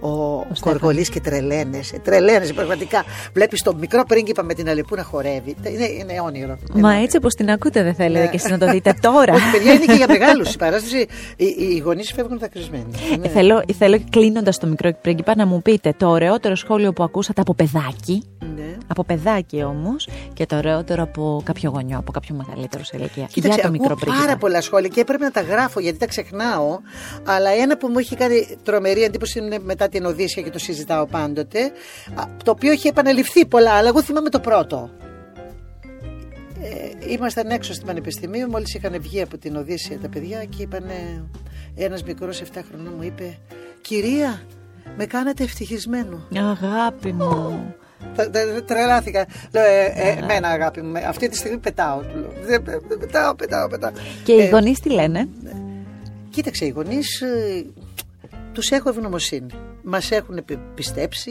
B: Ο, ο Κοργολής και τρελαίνεσαι τρελαίνεσαι πραγματικά. Βλέπεις τον μικρό πρίγκιπα με την Αλεπού να χορεύει. Είναι, είναι όνειρο.
A: Μα έτσι όπως την ακούτε δεν θέλετε ναι. και εσείς να το δείτε τώρα.
B: Όχι παιδιά είναι και για μεγάλους. Η παράσταση, οι, οι γονείς φεύγουν δακρυσμένοι.
A: Ναι. Θέλω, θέλω κλείνοντας το μικρό πρίγκιπα να μου πείτε το ωραιότερο σχόλιο που ακούσατε από παιδάκι. Ναι. Από παιδάκι όμως και το ωραιότερο από κάποιο γονιό, από κάποιο μεγαλύτερο σε ηλικία.
B: Κοίταξε, για το μικρό πρίγκιπα. Πάρα πολλά σχόλια και έπρεπε να τα γράφω γιατί τα ξεχνάω. Αλλά ένα που μου έχει κάνει τρομερή εντύπωση είναι μετά την Οδύσσια και το συζητάω πάντοτε. Το οποίο έχει επαναληφθεί πολλά, αλλά εγώ θυμάμαι το πρώτο. Ε, ήμασταν έξω στην Πανεπιστημίου, μόλις είχαν βγει από την Οδύσσια τα παιδιά και είπαν ένας μικρός 7 χρονών μου είπε «Κυρία, με κάνατε ευτυχισμένο».
A: Αγάπη μου.
B: Τρελάθηκα. Λέω, ε, ε, εμένα αγάπη μου, αυτή τη στιγμή πετάω. Πετάω, πετάω, πετάω.
A: Και οι γονείς τι λένε;
B: Κοίταξε, οι γονείς τους έχω ευγνωμοσύνη. Μας έχουν πιστέψει.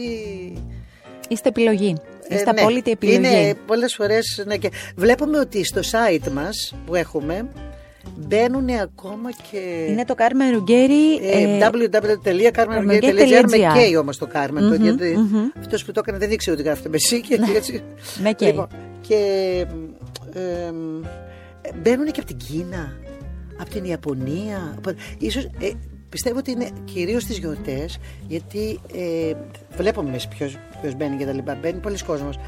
A: Είστε επιλογή.
B: Ε,
A: Είστε
B: ναι.
A: απόλυτη επιλογή.
B: Είναι πολλές φορές, ναι, και βλέπουμε ότι στο site μας που έχουμε μπαίνουν ακόμα και...
A: Είναι το Κάρμεν Ρουγκέρι.
B: Ε, www.carmenruggieri.gr με K όμως το Carmen. γιατί αυτός που το έκανε δεν ήξερε ότι γράφεται με C και έτσι.
A: Με K.
B: Λοιπόν, και ε, ε, μπαίνουν και από την Κίνα, από την Ιαπωνία. από- Ίσως, ε, πιστεύω ότι είναι κυρίως στις γιορτές, γιατί ε, βλέπουμε εμείς ποιος, ποιος μπαίνει και τα λοιπά. Μπαίνει πολλοί κόσμος.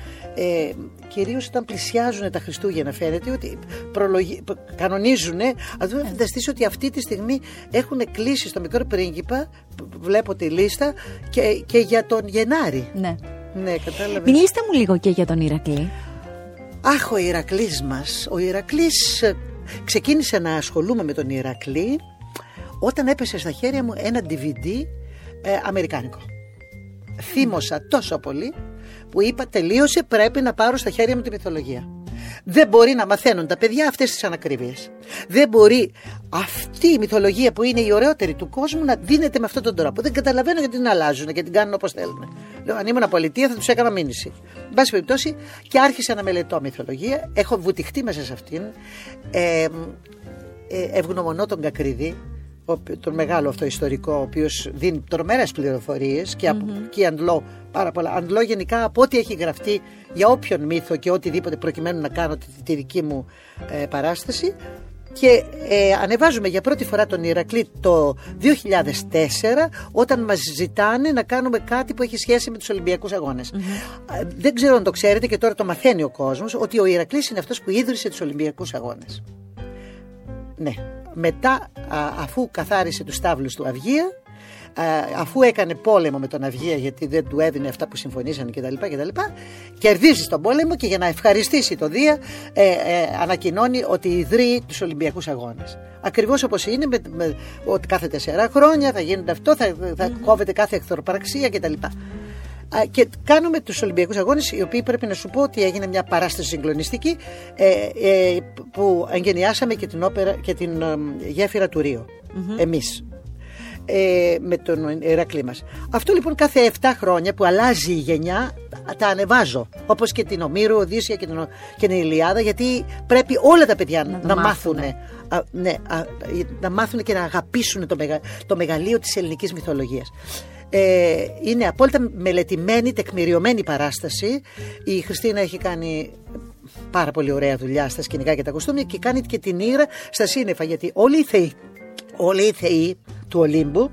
B: Ε, κυρίως όταν πλησιάζουν τα Χριστούγεννα φαίνεται ότι προλογι... π- κανονίζουν. Αν δεν φανταστείς ότι αυτή τη στιγμή έχουν κλείσει στο μικρό πρίγκιπα, π- βλέπω τη λίστα, και, και για τον Γενάρη.
A: Ναι.
B: Ναι, κατάλαβες.
A: Μιλήστε μου λίγο και για τον Ηρακλή.
B: Αχ, ο Ηρακλής μας. Ο Ηρακλής ε, ξεκίνησε να ασχολούμαι με τον Ηρακλή όταν έπεσε στα χέρια μου ένα DVD ε, αμερικάνικο. Θύμωσα τόσο πολύ που είπα τελείωσε πρέπει να πάρω στα χέρια μου τη μυθολογία. Δεν μπορεί να μαθαίνουν τα παιδιά αυτές τις ανακρίβειες. Δεν μπορεί αυτή η μυθολογία που είναι η ωραιότερη του κόσμου να δίνεται με αυτόν τον τρόπο. Δεν καταλαβαίνω γιατί την αλλάζουν και την κάνουν όπως θέλουν. Λέω, αν ήμουν πολιτεία θα τους έκανα μήνυση. Εν πάση περιπτώσει και άρχισα να μελετώ μυθολογία. Έχω βουτυχτεί μέσα σε αυτήν. Ε, ε, ευγνωμονώ τον Κακρίδη, ο- τον μεγάλο αυτό ιστορικό, ο οποίος δίνει τρομερές πληροφορίες και από εκεί αντλώ πάρα πολλά. Αντλώ γενικά από ό,τι έχει γραφτεί για όποιον μύθο και οτιδήποτε προκειμένου να κάνω τη, τη δική μου ε, παράσταση. Και ε, ανεβάζουμε για πρώτη φορά τον Ηρακλή το 2004 όταν μας ζητάνε να κάνουμε κάτι που έχει σχέση με τους Ολυμπιακούς αγώνες. Ε, Δεν ξέρω αν το ξέρετε και τώρα το μαθαίνει ο κόσμος ότι ο Ηρακλής είναι αυτός που ίδρυσε τους Ολυμπιακούς αγώνες. Ναι. Μετά, α, αφού καθάρισε τους στάβλους του Αυγία, α, αφού έκανε πόλεμο με τον Αυγία γιατί δεν του έδινε αυτά που συμφωνήσαν κτλ. κτλ κερδίζει τον πόλεμο και για να ευχαριστήσει το Δία ε, ε, ανακοινώνει ότι ιδρύει τους Ολυμπιακούς Αγώνες. Ακριβώς όπως είναι με, με, ότι κάθε τέσσερα χρόνια θα γίνεται αυτό, θα, θα κόβεται κάθε εχθροπραξία κτλ. Α, Και κάνουμε τους Ολυμπιακούς Αγώνες οι οποίοι πρέπει να σου πω ότι έγινε μια παράσταση συγκλονιστική ε, ε, που εγγενιάσαμε και την, όπερα, και την ε, γέφυρα του Ρίου εμείς ε, με τον Ηρακλή μας. Αυτό λοιπόν κάθε 7 χρόνια που αλλάζει η γενιά τα- τα ανεβάζω όπως και την Ομήρου, Οδύσσια και την, και την Ηλιάδα γιατί πρέπει όλα τα παιδιά να,
A: το
B: να
A: μάθουνε.
B: μάθουν ναι, α, να μάθουν και να αγαπήσουν το, μεγα, το μεγαλείο της ελληνικής μυθολογίας. Ε, είναι απόλυτα μελετημένη, τεκμηριωμένη παράσταση. Η Χριστίνα έχει κάνει πάρα πολύ ωραία δουλειά στα σκηνικά και τα κοστούμια και κάνει και την ήρα στα σύννεφα γιατί όλοι οι θεοί, όλοι οι θεοί του Ολύμπου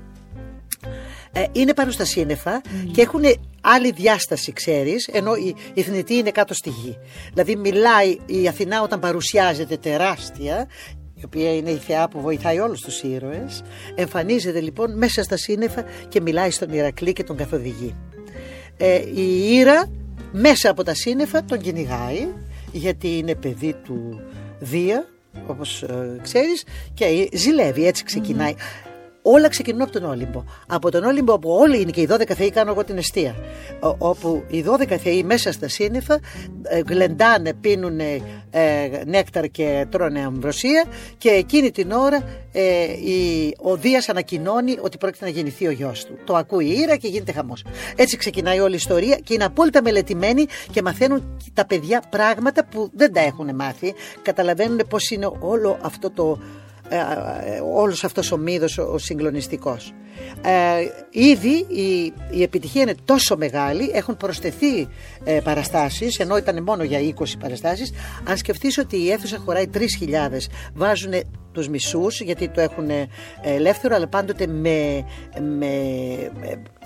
B: ε, είναι πάνω στα σύννεφα και έχουν άλλη διάσταση, ξέρεις, ενώ η, η θνητή είναι κάτω στη γη. Δηλαδή μιλάει η Αθηνά όταν παρουσιάζεται τεράστια, η οποία είναι η θεά που βοηθάει όλους τους ήρωες, εμφανίζεται λοιπόν μέσα στα σύννεφα και μιλάει στον Ηρακλή και τον καθοδηγεί. Ε, η Ήρα μέσα από τα σύννεφα τον κυνηγάει, γιατί είναι παιδί του Δία, όπως ε, ξέρεις, και ζηλεύει, έτσι ξεκινάει. Όλα ξεκινούν από τον Όλυμπο. Από τον Όλυμπο όπου όλοι είναι και οι 12 θεοί, κάνω εγώ την αιστεία. Ο- όπου οι 12 θεοί μέσα στα σύννεφα ε, γλεντάνε, πίνουν νέκταρ και τρώνε αμβροσία και εκείνη την ώρα ε, η, ο Δίας ανακοινώνει ότι πρόκειται να γεννηθεί ο γιος του. Το ακούει η Ήρα και γίνεται χαμός. Έτσι ξεκινάει όλη η ιστορία και είναι απόλυτα μελετημένοι και μαθαίνουν τα παιδιά πράγματα που δεν τα έχουν μάθει. Καταλαβαίνουν πώς είναι όλο αυτό το ε, ε, όλος αυτός ο μύδος ο, ο συγκλονιστικός. Ε, ήδη η, η επιτυχία είναι τόσο μεγάλη, έχουν προσθεθεί ε, παραστάσεις, ενώ ήταν μόνο για 20 παραστάσεις. Αν σκεφτείς ότι η αίθουσα χωράει 3.000, βάζουν τους μισούς γιατί το έχουν ε, ελεύθερο, αλλά πάντοτε με... με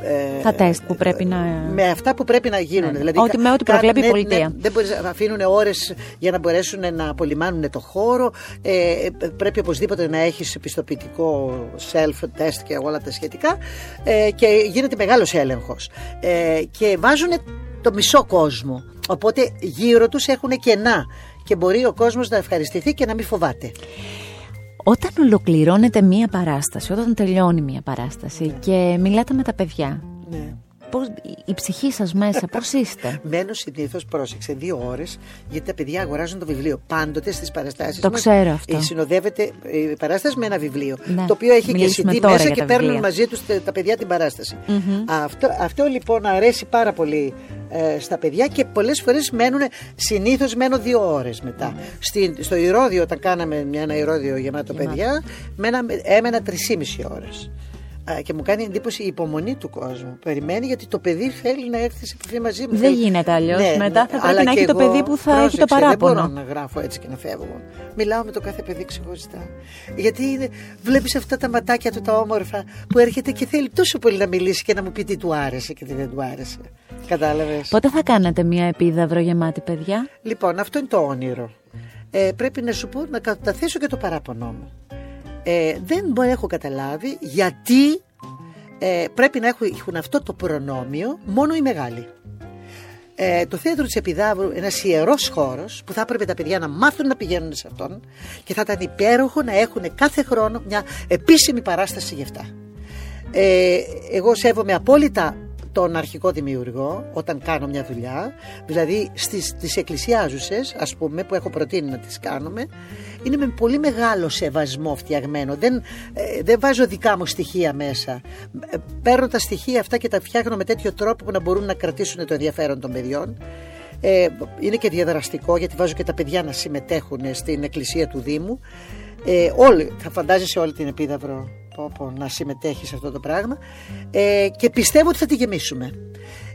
B: ε,
A: Τα τεστ που πρέπει να.
B: με αυτά που πρέπει να γίνουν.
A: Ναι.
B: Δηλαδή,
A: Ό,τι- με ό,τι
B: κα-
A: προβλέπει η
B: ναι,
A: πολιτεία.
B: ναι, δεν μπορείς να αφήνουν ώρες για να μπορέσουν να απολυμάνουν το χώρο. Ε, ε, πρέπει οπωσδήποτε να έχεις πιστοποιητικό self-test και όλα τα σχετικά. Ε, και γίνεται μεγάλος έλεγχος. Ε, και βάζουν το μισό κόσμο. Οπότε γύρω τους έχουν κενά. Και μπορεί ο κόσμος να ευχαριστηθεί και να μην φοβάται.
A: Όταν ολοκληρώνεται μία παράσταση, όταν τελειώνει μία παράσταση και μιλάτε με τα παιδιά,
B: Ναι.
A: Πώς, η ψυχή σας μέσα, πώς είστε;
B: Μένω συνήθως, πρόσεξε, δύο ώρες, γιατί τα παιδιά αγοράζουν το βιβλίο. Πάντοτε στις παραστάσεις.
A: Το ξέρω αυτό.
B: Ε, συνοδεύεται η παράσταση με ένα βιβλίο. Ναι. Το οποίο έχει Μιλήσουμε και CD μέσα και παίρνουν μαζί τους τα παιδιά την παράσταση. Mm-hmm. Αυτό, αυτό λοιπόν αρέσει πάρα πολύ ε, στα παιδιά και πολλές φορές μένουν, συνήθως μένουν δύο ώρες μετά. Mm. Στην, στο Ηρώδιο, όταν κάναμε μια, ένα Ηρώδιο γεμάτο παιδιά, έμενα τρεις ώρες και μου κάνει εντύπωση η υπομονή του κόσμου. Περιμένει γιατί το παιδί θέλει να έρθει σε επαφή μαζί μου.
A: Δεν γίνεται αλλιώς. Ναι, Μετά θα πρέπει να έχει το παιδί που θα έχει το παράπονο.
B: Δεν μπορώ να γράφω έτσι και να φεύγω. Μιλάω με το κάθε παιδί ξεχωριστά. Γιατί βλέπεις αυτά τα ματάκια του τα όμορφα που έρχεται και θέλει τόσο πολύ να μιλήσει και να μου πει τι του άρεσε και τι δεν του άρεσε. Κατάλαβες;
A: Πότε θα κάνετε μια επίδαυρο γεμάτη παιδιά;
B: Λοιπόν, αυτό είναι το όνειρο. Ε, πρέπει να σου πω να καταθέσω και το παράπονό μου ε, δεν έχω καταλάβει γιατί ε, πρέπει να έχουν αυτό το προνόμιο μόνο οι μεγάλοι. Ε, το θέατρο της Επιδαύρου, ένας ιερός χώρος που θα έπρεπε τα παιδιά να μάθουν να πηγαίνουν σε αυτόν και θα ήταν υπέροχο να έχουν κάθε χρόνο μια επίσημη παράσταση γι' αυτά. Ε, εγώ σέβομαι απόλυτα τον αρχικό δημιουργό όταν κάνω μια δουλειά δηλαδή στις, τις εκκλησιάζουσες ας πούμε που έχω προτείνει να τις κάνουμε είναι με πολύ μεγάλο σεβασμό φτιαγμένο. Δεν, ε, δεν βάζω δικά μου στοιχεία μέσα. Ε, παίρνω τα στοιχεία αυτά και τα φτιάχνω με τέτοιο τρόπο που να μπορούν να κρατήσουν το ενδιαφέρον των παιδιών. Ε, είναι και διαδραστικό γιατί βάζω και τα παιδιά να συμμετέχουν στην εκκλησία του Δήμου. Ε, όλοι, θα φαντάζεσαι όλη την επίδαυρο να συμμετέχει σε αυτό το πράγμα. Ε, και πιστεύω ότι θα τη γεμίσουμε.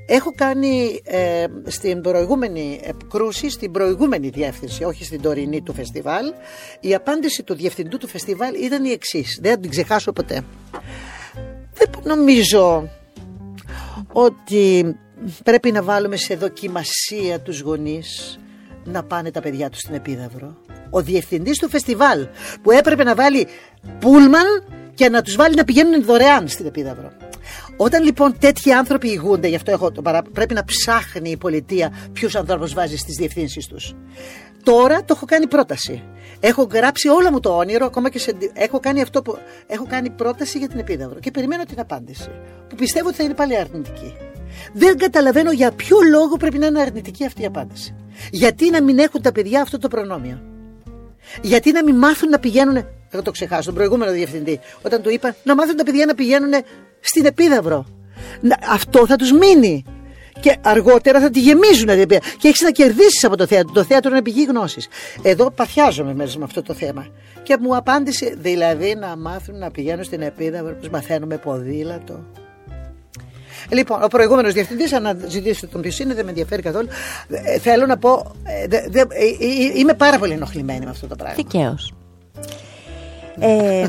B: Έχω κάνει ε, στην προηγούμενη κρούση, στην προηγούμενη διεύθυνση, όχι στην τωρινή του φεστιβάλ, η απάντηση του διευθυντού του φεστιβάλ ήταν η εξής. Δεν θα την ξεχάσω ποτέ. Δεν νομίζω ότι πρέπει να βάλουμε σε δοκιμασία τους γονείς να πάνε τα παιδιά τους στην Επίδαυρο. Ο διευθυντής του φεστιβάλ που έπρεπε να βάλει πούλμαν και να τους βάλει να πηγαίνουν δωρεάν στην Επίδαυρο. Όταν λοιπόν τέτοιοι άνθρωποι ηγούνται, γι' αυτό έχω το παρά, πρέπει να ψάχνει η πολιτεία ποιους ανθρώπους βάζει στις διευθύνσεις τους. Τώρα το έχω κάνει πρόταση. Έχω γράψει όλα μου το όνειρο, ακόμα και σε, έχω κάνει αυτό που. Έχω κάνει πρόταση για την Επίδαυρο και περιμένω την απάντηση. Που πιστεύω ότι θα είναι πάλι αρνητική. Δεν καταλαβαίνω για ποιο λόγο πρέπει να είναι αρνητική αυτή η απάντηση. Γιατί να μην έχουν τα παιδιά αυτό το προνόμιο; Γιατί να μην μάθουν να πηγαίνουν θα το ξεχάσω, τον προηγούμενο διευθυντή, όταν του είπα να μάθουν τα παιδιά να πηγαίνουν στην Επίδαυρο. Αυτό θα τους μείνει. Και αργότερα θα τη γεμίζουν την Και έχεις να κερδίσεις από το θέατρο. Το θέατρο είναι πηγή γνώσης. Εδώ παθιάζομαι μέσα με αυτό το θέμα. Και μου απάντησε, δηλαδή να μάθουν να πηγαίνουν στην Επίδαυρο, όπω μαθαίνουμε ποδήλατο. Λοιπόν, ο προηγούμενος διευθυντής, αν ζητήσετε τον ποιο είναι, δεν με ενδιαφέρει καθόλου. Ε, θέλω να πω, ε, δε, δε, ε, είμαι πάρα πολύ ενοχλημένη με αυτό το πράγμα.
A: Δικαίως. Ε,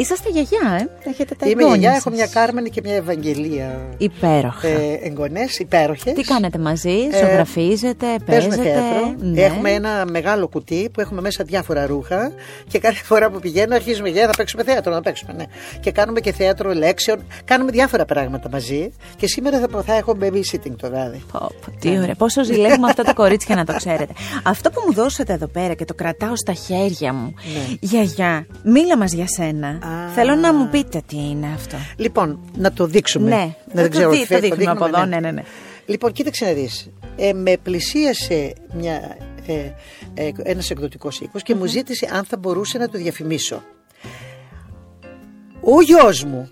A: Είσαστε γιαγιά, ε; Έχετε τα
B: Είμαι γιαγιά, έχω μια Κάρμενη και μια Ευαγγελία.
A: Υπέροχα.
B: Ε, Εγγονές, υπέροχες.
A: Τι κάνετε μαζί, ε, ζωγραφίζετε, παίζετε;
B: θέατρο. Ναι. Έχουμε ένα μεγάλο κουτί που έχουμε μέσα διάφορα ρούχα και κάθε φορά που πηγαίνω αρχίζουμε για θα παίξουμε θέατρο, να παίξουμε. Ναι. Και κάνουμε και θέατρο λέξεων. Κάνουμε διάφορα πράγματα μαζί. Και σήμερα θα, θα έχω babysitting το βράδυ.
A: Πω, τι ωραία. Πόσο ζηλεύουμε αυτά τα κορίτσια να το ξέρετε. Αυτό που μου δώσατε εδώ πέρα και το κρατάω στα χέρια μου. Ναι. Γιαγιά, μίλα μας για σένα. Θέλω να μου πείτε τι είναι αυτό.
B: Λοιπόν, να το δείξουμε.
A: Ναι, να δεν ξέρω, το, δείχνουμε από εδώ. Ναι. ναι, ναι, ναι.
B: Λοιπόν, κοίταξε να δεις. Ε, με πλησίασε μια, ε, ε, ένας εκδοτικός και μου ζήτησε αν θα μπορούσε να το διαφημίσω. Ο γιος μου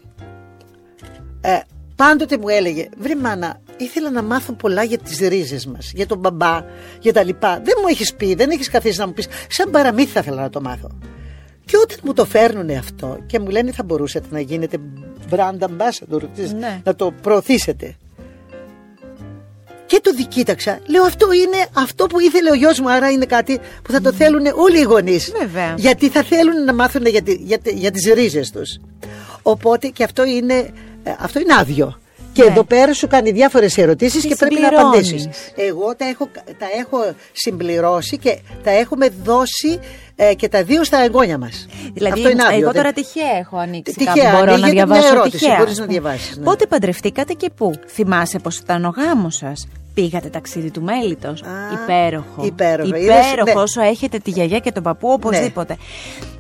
B: ε, πάντοτε μου έλεγε «Βρε μάνα, ήθελα να μάθω πολλά για τις ρίζες μας, για τον μπαμπά, για τα λοιπά. Δεν μου έχεις πει, δεν έχεις καθίσει να μου πεις, σαν παραμύθι θα ήθελα να το μάθω». Και όταν μου το φέρνουν αυτό και μου λένε θα μπορούσατε να γίνετε brand ambassador, ναι. να το προωθήσετε. Και το δικοίταξα. Λέω αυτό είναι αυτό που ήθελε ο γιος μου, άρα είναι κάτι που θα το θέλουν όλοι οι γονείς.
A: Βέβαια.
B: Γιατί θα θέλουν να μάθουν για, για, για τις ρίζες τους. Οπότε και αυτό είναι, ε, αυτό είναι άδειο. Και ναι. εδώ πέρα σου κάνει διάφορες ερωτήσεις και πρέπει να απαντήσεις. Εγώ τα έχω, τα έχω συμπληρώσει και τα έχουμε δώσει ε, και τα δύο στα εγγόνια μας.
A: Δηλαδή, Αυτό είναι άδειο, εγώ τώρα τυχαία έχω ανοίξει. Τυχαία, μπορώ να διαβάσω.
B: Ερώτηση, τυχαία. Μπορείς να διαβάσεις,
A: ναι. Πότε παντρευτήκατε και πού; Θυμάσαι πώ ήταν ο γάμος σας; Πήγατε ταξίδι του μέλητος. Υπέροχο.
B: Υπέροχο.
A: Υπέροχο ναι. όσο έχετε τη γιαγιά και τον παππού οπωσδήποτε.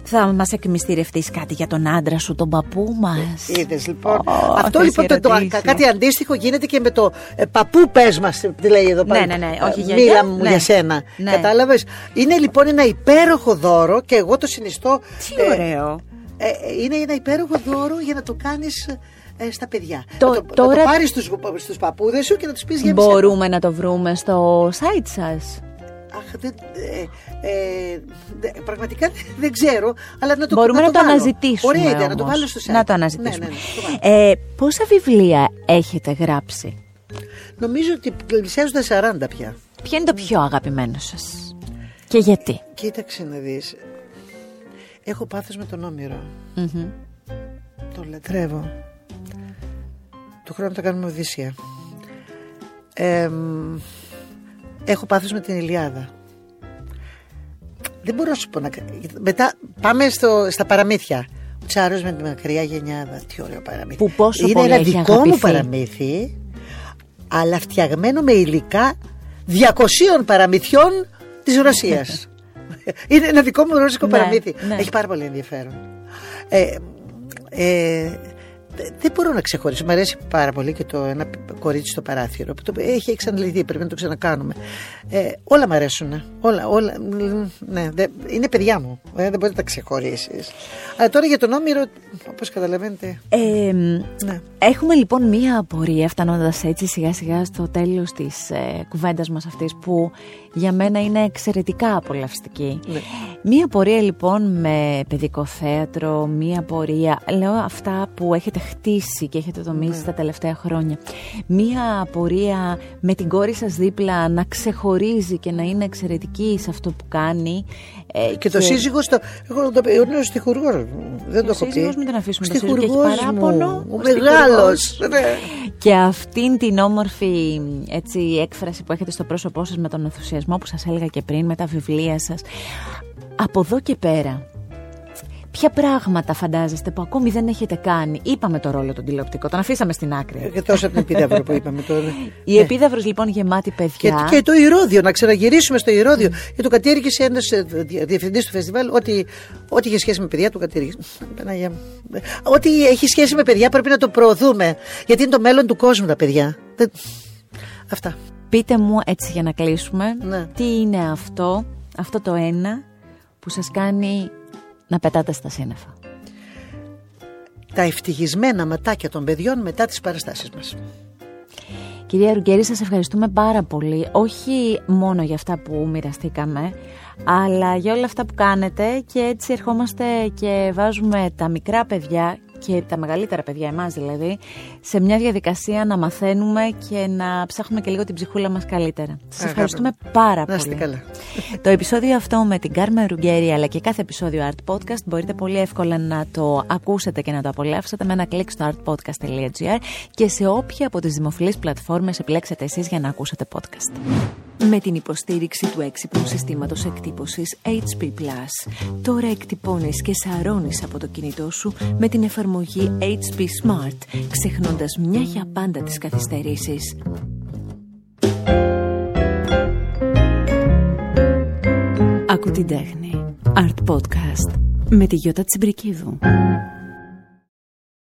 A: Θα μας εκμυστηρευτείς κάτι για τον άντρα σου, τον παππού μας;
B: Είδες λοιπόν. Αυτό λοιπόν το, το, κάτι αντίστοιχο γίνεται και με το ε, παππού πες μας, τι λέει εδώ πέρα.
A: Ναι, ναι, ναι. Όχι για
B: Μίλα μου ναι. για σένα. Ναι. Κατάλαβες; Είναι λοιπόν ένα υπέροχο δώρο και εγώ το συνιστώ.
A: Τι ε, ωραίο.
B: Ε, ε, είναι ένα υπέροχο δώρο για να το κάνεις ε, στα παιδιά. Το, να το, τώρα... το πάρεις στους, στους παππούδες σου και να τους πεις για
A: Μπορούμε να το βρούμε στο site σας.
B: Αχ, δεν, ε, ε, πραγματικά δεν ξέρω, αλλά να το
A: Μπορούμε
B: να,
A: να το, αναζητήσουμε.
B: Ωραία ιδέα, να το βάλω στο site.
A: Να το αναζητήσουμε. Ναι, ναι, ναι, ε, πόσα βιβλία έχετε γράψει,
B: Νομίζω ότι πλησιάζουν τα 40 πια.
A: Ποιο είναι το πιο αγαπημένο σας; Και γιατί;
B: Κοίταξε να δεις. Έχω πάθος με τον Όμηρο. Mm-hmm. Το λατρεύω. Του χρόνου θα κάνουμε Οδύσσια. Ε, έχω πάθος με την Ηλιάδα. Δεν μπορώ να σου πω να... Μετά πάμε στο, στα παραμύθια. Ο Τσάρος με τη μακριά γενιάδα. Τι ωραίο παραμύθι.
A: Που πόσο
B: Είναι
A: πολύ
B: ένα δικό
A: αγαπηθεί.
B: μου παραμύθι, αλλά φτιαγμένο με υλικά 200 παραμυθιών της Ρωσίας. Είναι ένα δικό μου ρώσικο
A: Ναι,
B: παραμύθι.
A: ναι.
B: Έχει πάρα πολύ ενδιαφέρον. Ε, ε, δεν μπορώ να ξεχωρίσω. Μ' αρέσει πάρα πολύ και το ένα κορίτσι στο παράθυρο. Που το έχει εξαντληθεί, πρέπει να το ξανακάνουμε. Ε, όλα μ' αρέσουν. Όλα, όλα, ναι, δε, είναι παιδιά μου. Ε, δεν μπορεί να τα ξεχωρίσει. Αλλά τώρα για τον Όμηρο, όπως καταλαβαίνετε.
A: Ε,
B: Ναι.
A: Έχουμε λοιπόν μία απορία φτάνοντας έτσι σιγά σιγά στο τέλος της ε, κουβέντας μας αυτής που για μένα είναι εξαιρετικά απολαυστική.
B: Ναι.
A: Μία απορία λοιπόν με παιδικό θέατρο, μία απορία, λέω αυτά που έχετε χτίσει και έχετε δομήσει τα τελευταία χρόνια. Μία απορία με την κόρη σας δίπλα να ξεχωρίζει και να είναι εξαιρετική σε αυτό που κάνει. Ε,
B: Και το σύζυγος στο. Εγώ το είναι ο στιχουργός. Δεν το έχω πει.
A: σύζυγος μην τον αφήσουμε
B: Ο
A: το σύζυγο, έχει
B: στιχουργός
A: παράπονο,
B: μου,
A: ο
B: Ο μεγάλος. Ναι.
A: Και αυτήν την όμορφη έτσι, έκφραση που έχετε στο πρόσωπό σας με τον ενθουσιασμό που σας έλεγα και πριν, με τα βιβλία σας. Από εδώ και πέρα, ποια πράγματα φαντάζεστε που ακόμη δεν έχετε κάνει; Είπαμε το ρόλο τον τηλεοπτικό, τον αφήσαμε στην άκρη.
B: Και τόσο από την επίδαυρο που είπαμε τώρα.
A: Η
B: Ναι.
A: επίδαυρος λοιπόν γεμάτη
B: Και,
A: παιδιά.
B: και το Ηρώδιο, να ξαναγυρίσουμε στο Ηρώδιο. Και το κατήργησε ένας διευθυντής του φεστιβάλ ότι ό,τι είχε σχέση με παιδιά το κατήργησε. Παναγία μου. Ό,τι έχει σχέση με παιδιά πρέπει να το προωθούμε. Γιατί είναι το μέλλον του κόσμου τα παιδιά. Δεν- Αυτά.
A: Πείτε μου έτσι για να κλείσουμε,
B: Ναι.
A: τι είναι αυτό, αυτό το ένα που σας κάνει να πετάτε στα σύννεφα.
B: Τα ευτυχισμένα ματάκια των παιδιών μετά τις παραστάσεις μας.
A: Κυρία Ρουγγέρη, σας ευχαριστούμε πάρα πολύ, όχι μόνο για αυτά που μοιραστήκαμε, αλλά για όλα αυτά που κάνετε και έτσι ερχόμαστε και βάζουμε τα μικρά παιδιά και τα μεγαλύτερα παιδιά, εμάς δηλαδή, σε μια διαδικασία να μαθαίνουμε και να ψάχνουμε και λίγο την ψυχούλα μας καλύτερα. Σας
B: Αγάπη
A: ευχαριστούμε πάρα
B: Να
A: πολύ.
B: είστε καλά.
A: Το επεισόδιο αυτό με την Κάρμεν Ρουγγέρη αλλά και κάθε επεισόδιο Art Podcast μπορείτε πολύ εύκολα να το ακούσετε και να το απολαύσετε με ένα κλικ στο artpodcast.gr και σε όποια από τις δημοφιλείς πλατφόρμες επιλέξετε εσείς για να ακούσετε podcast. Με την υποστήριξη του έξυπνου συστήματος εκτύπωσης HP+, τώρα εκτυπώνεις και σαρώνεις από το κινητό σου με την εφαρμογή HP Smart, ξεχνώντας μια για πάντα τις καθυστερήσεις. Άκου την τέχνη. Art Podcast με τη Γιώτα Τσιμπρικίδου.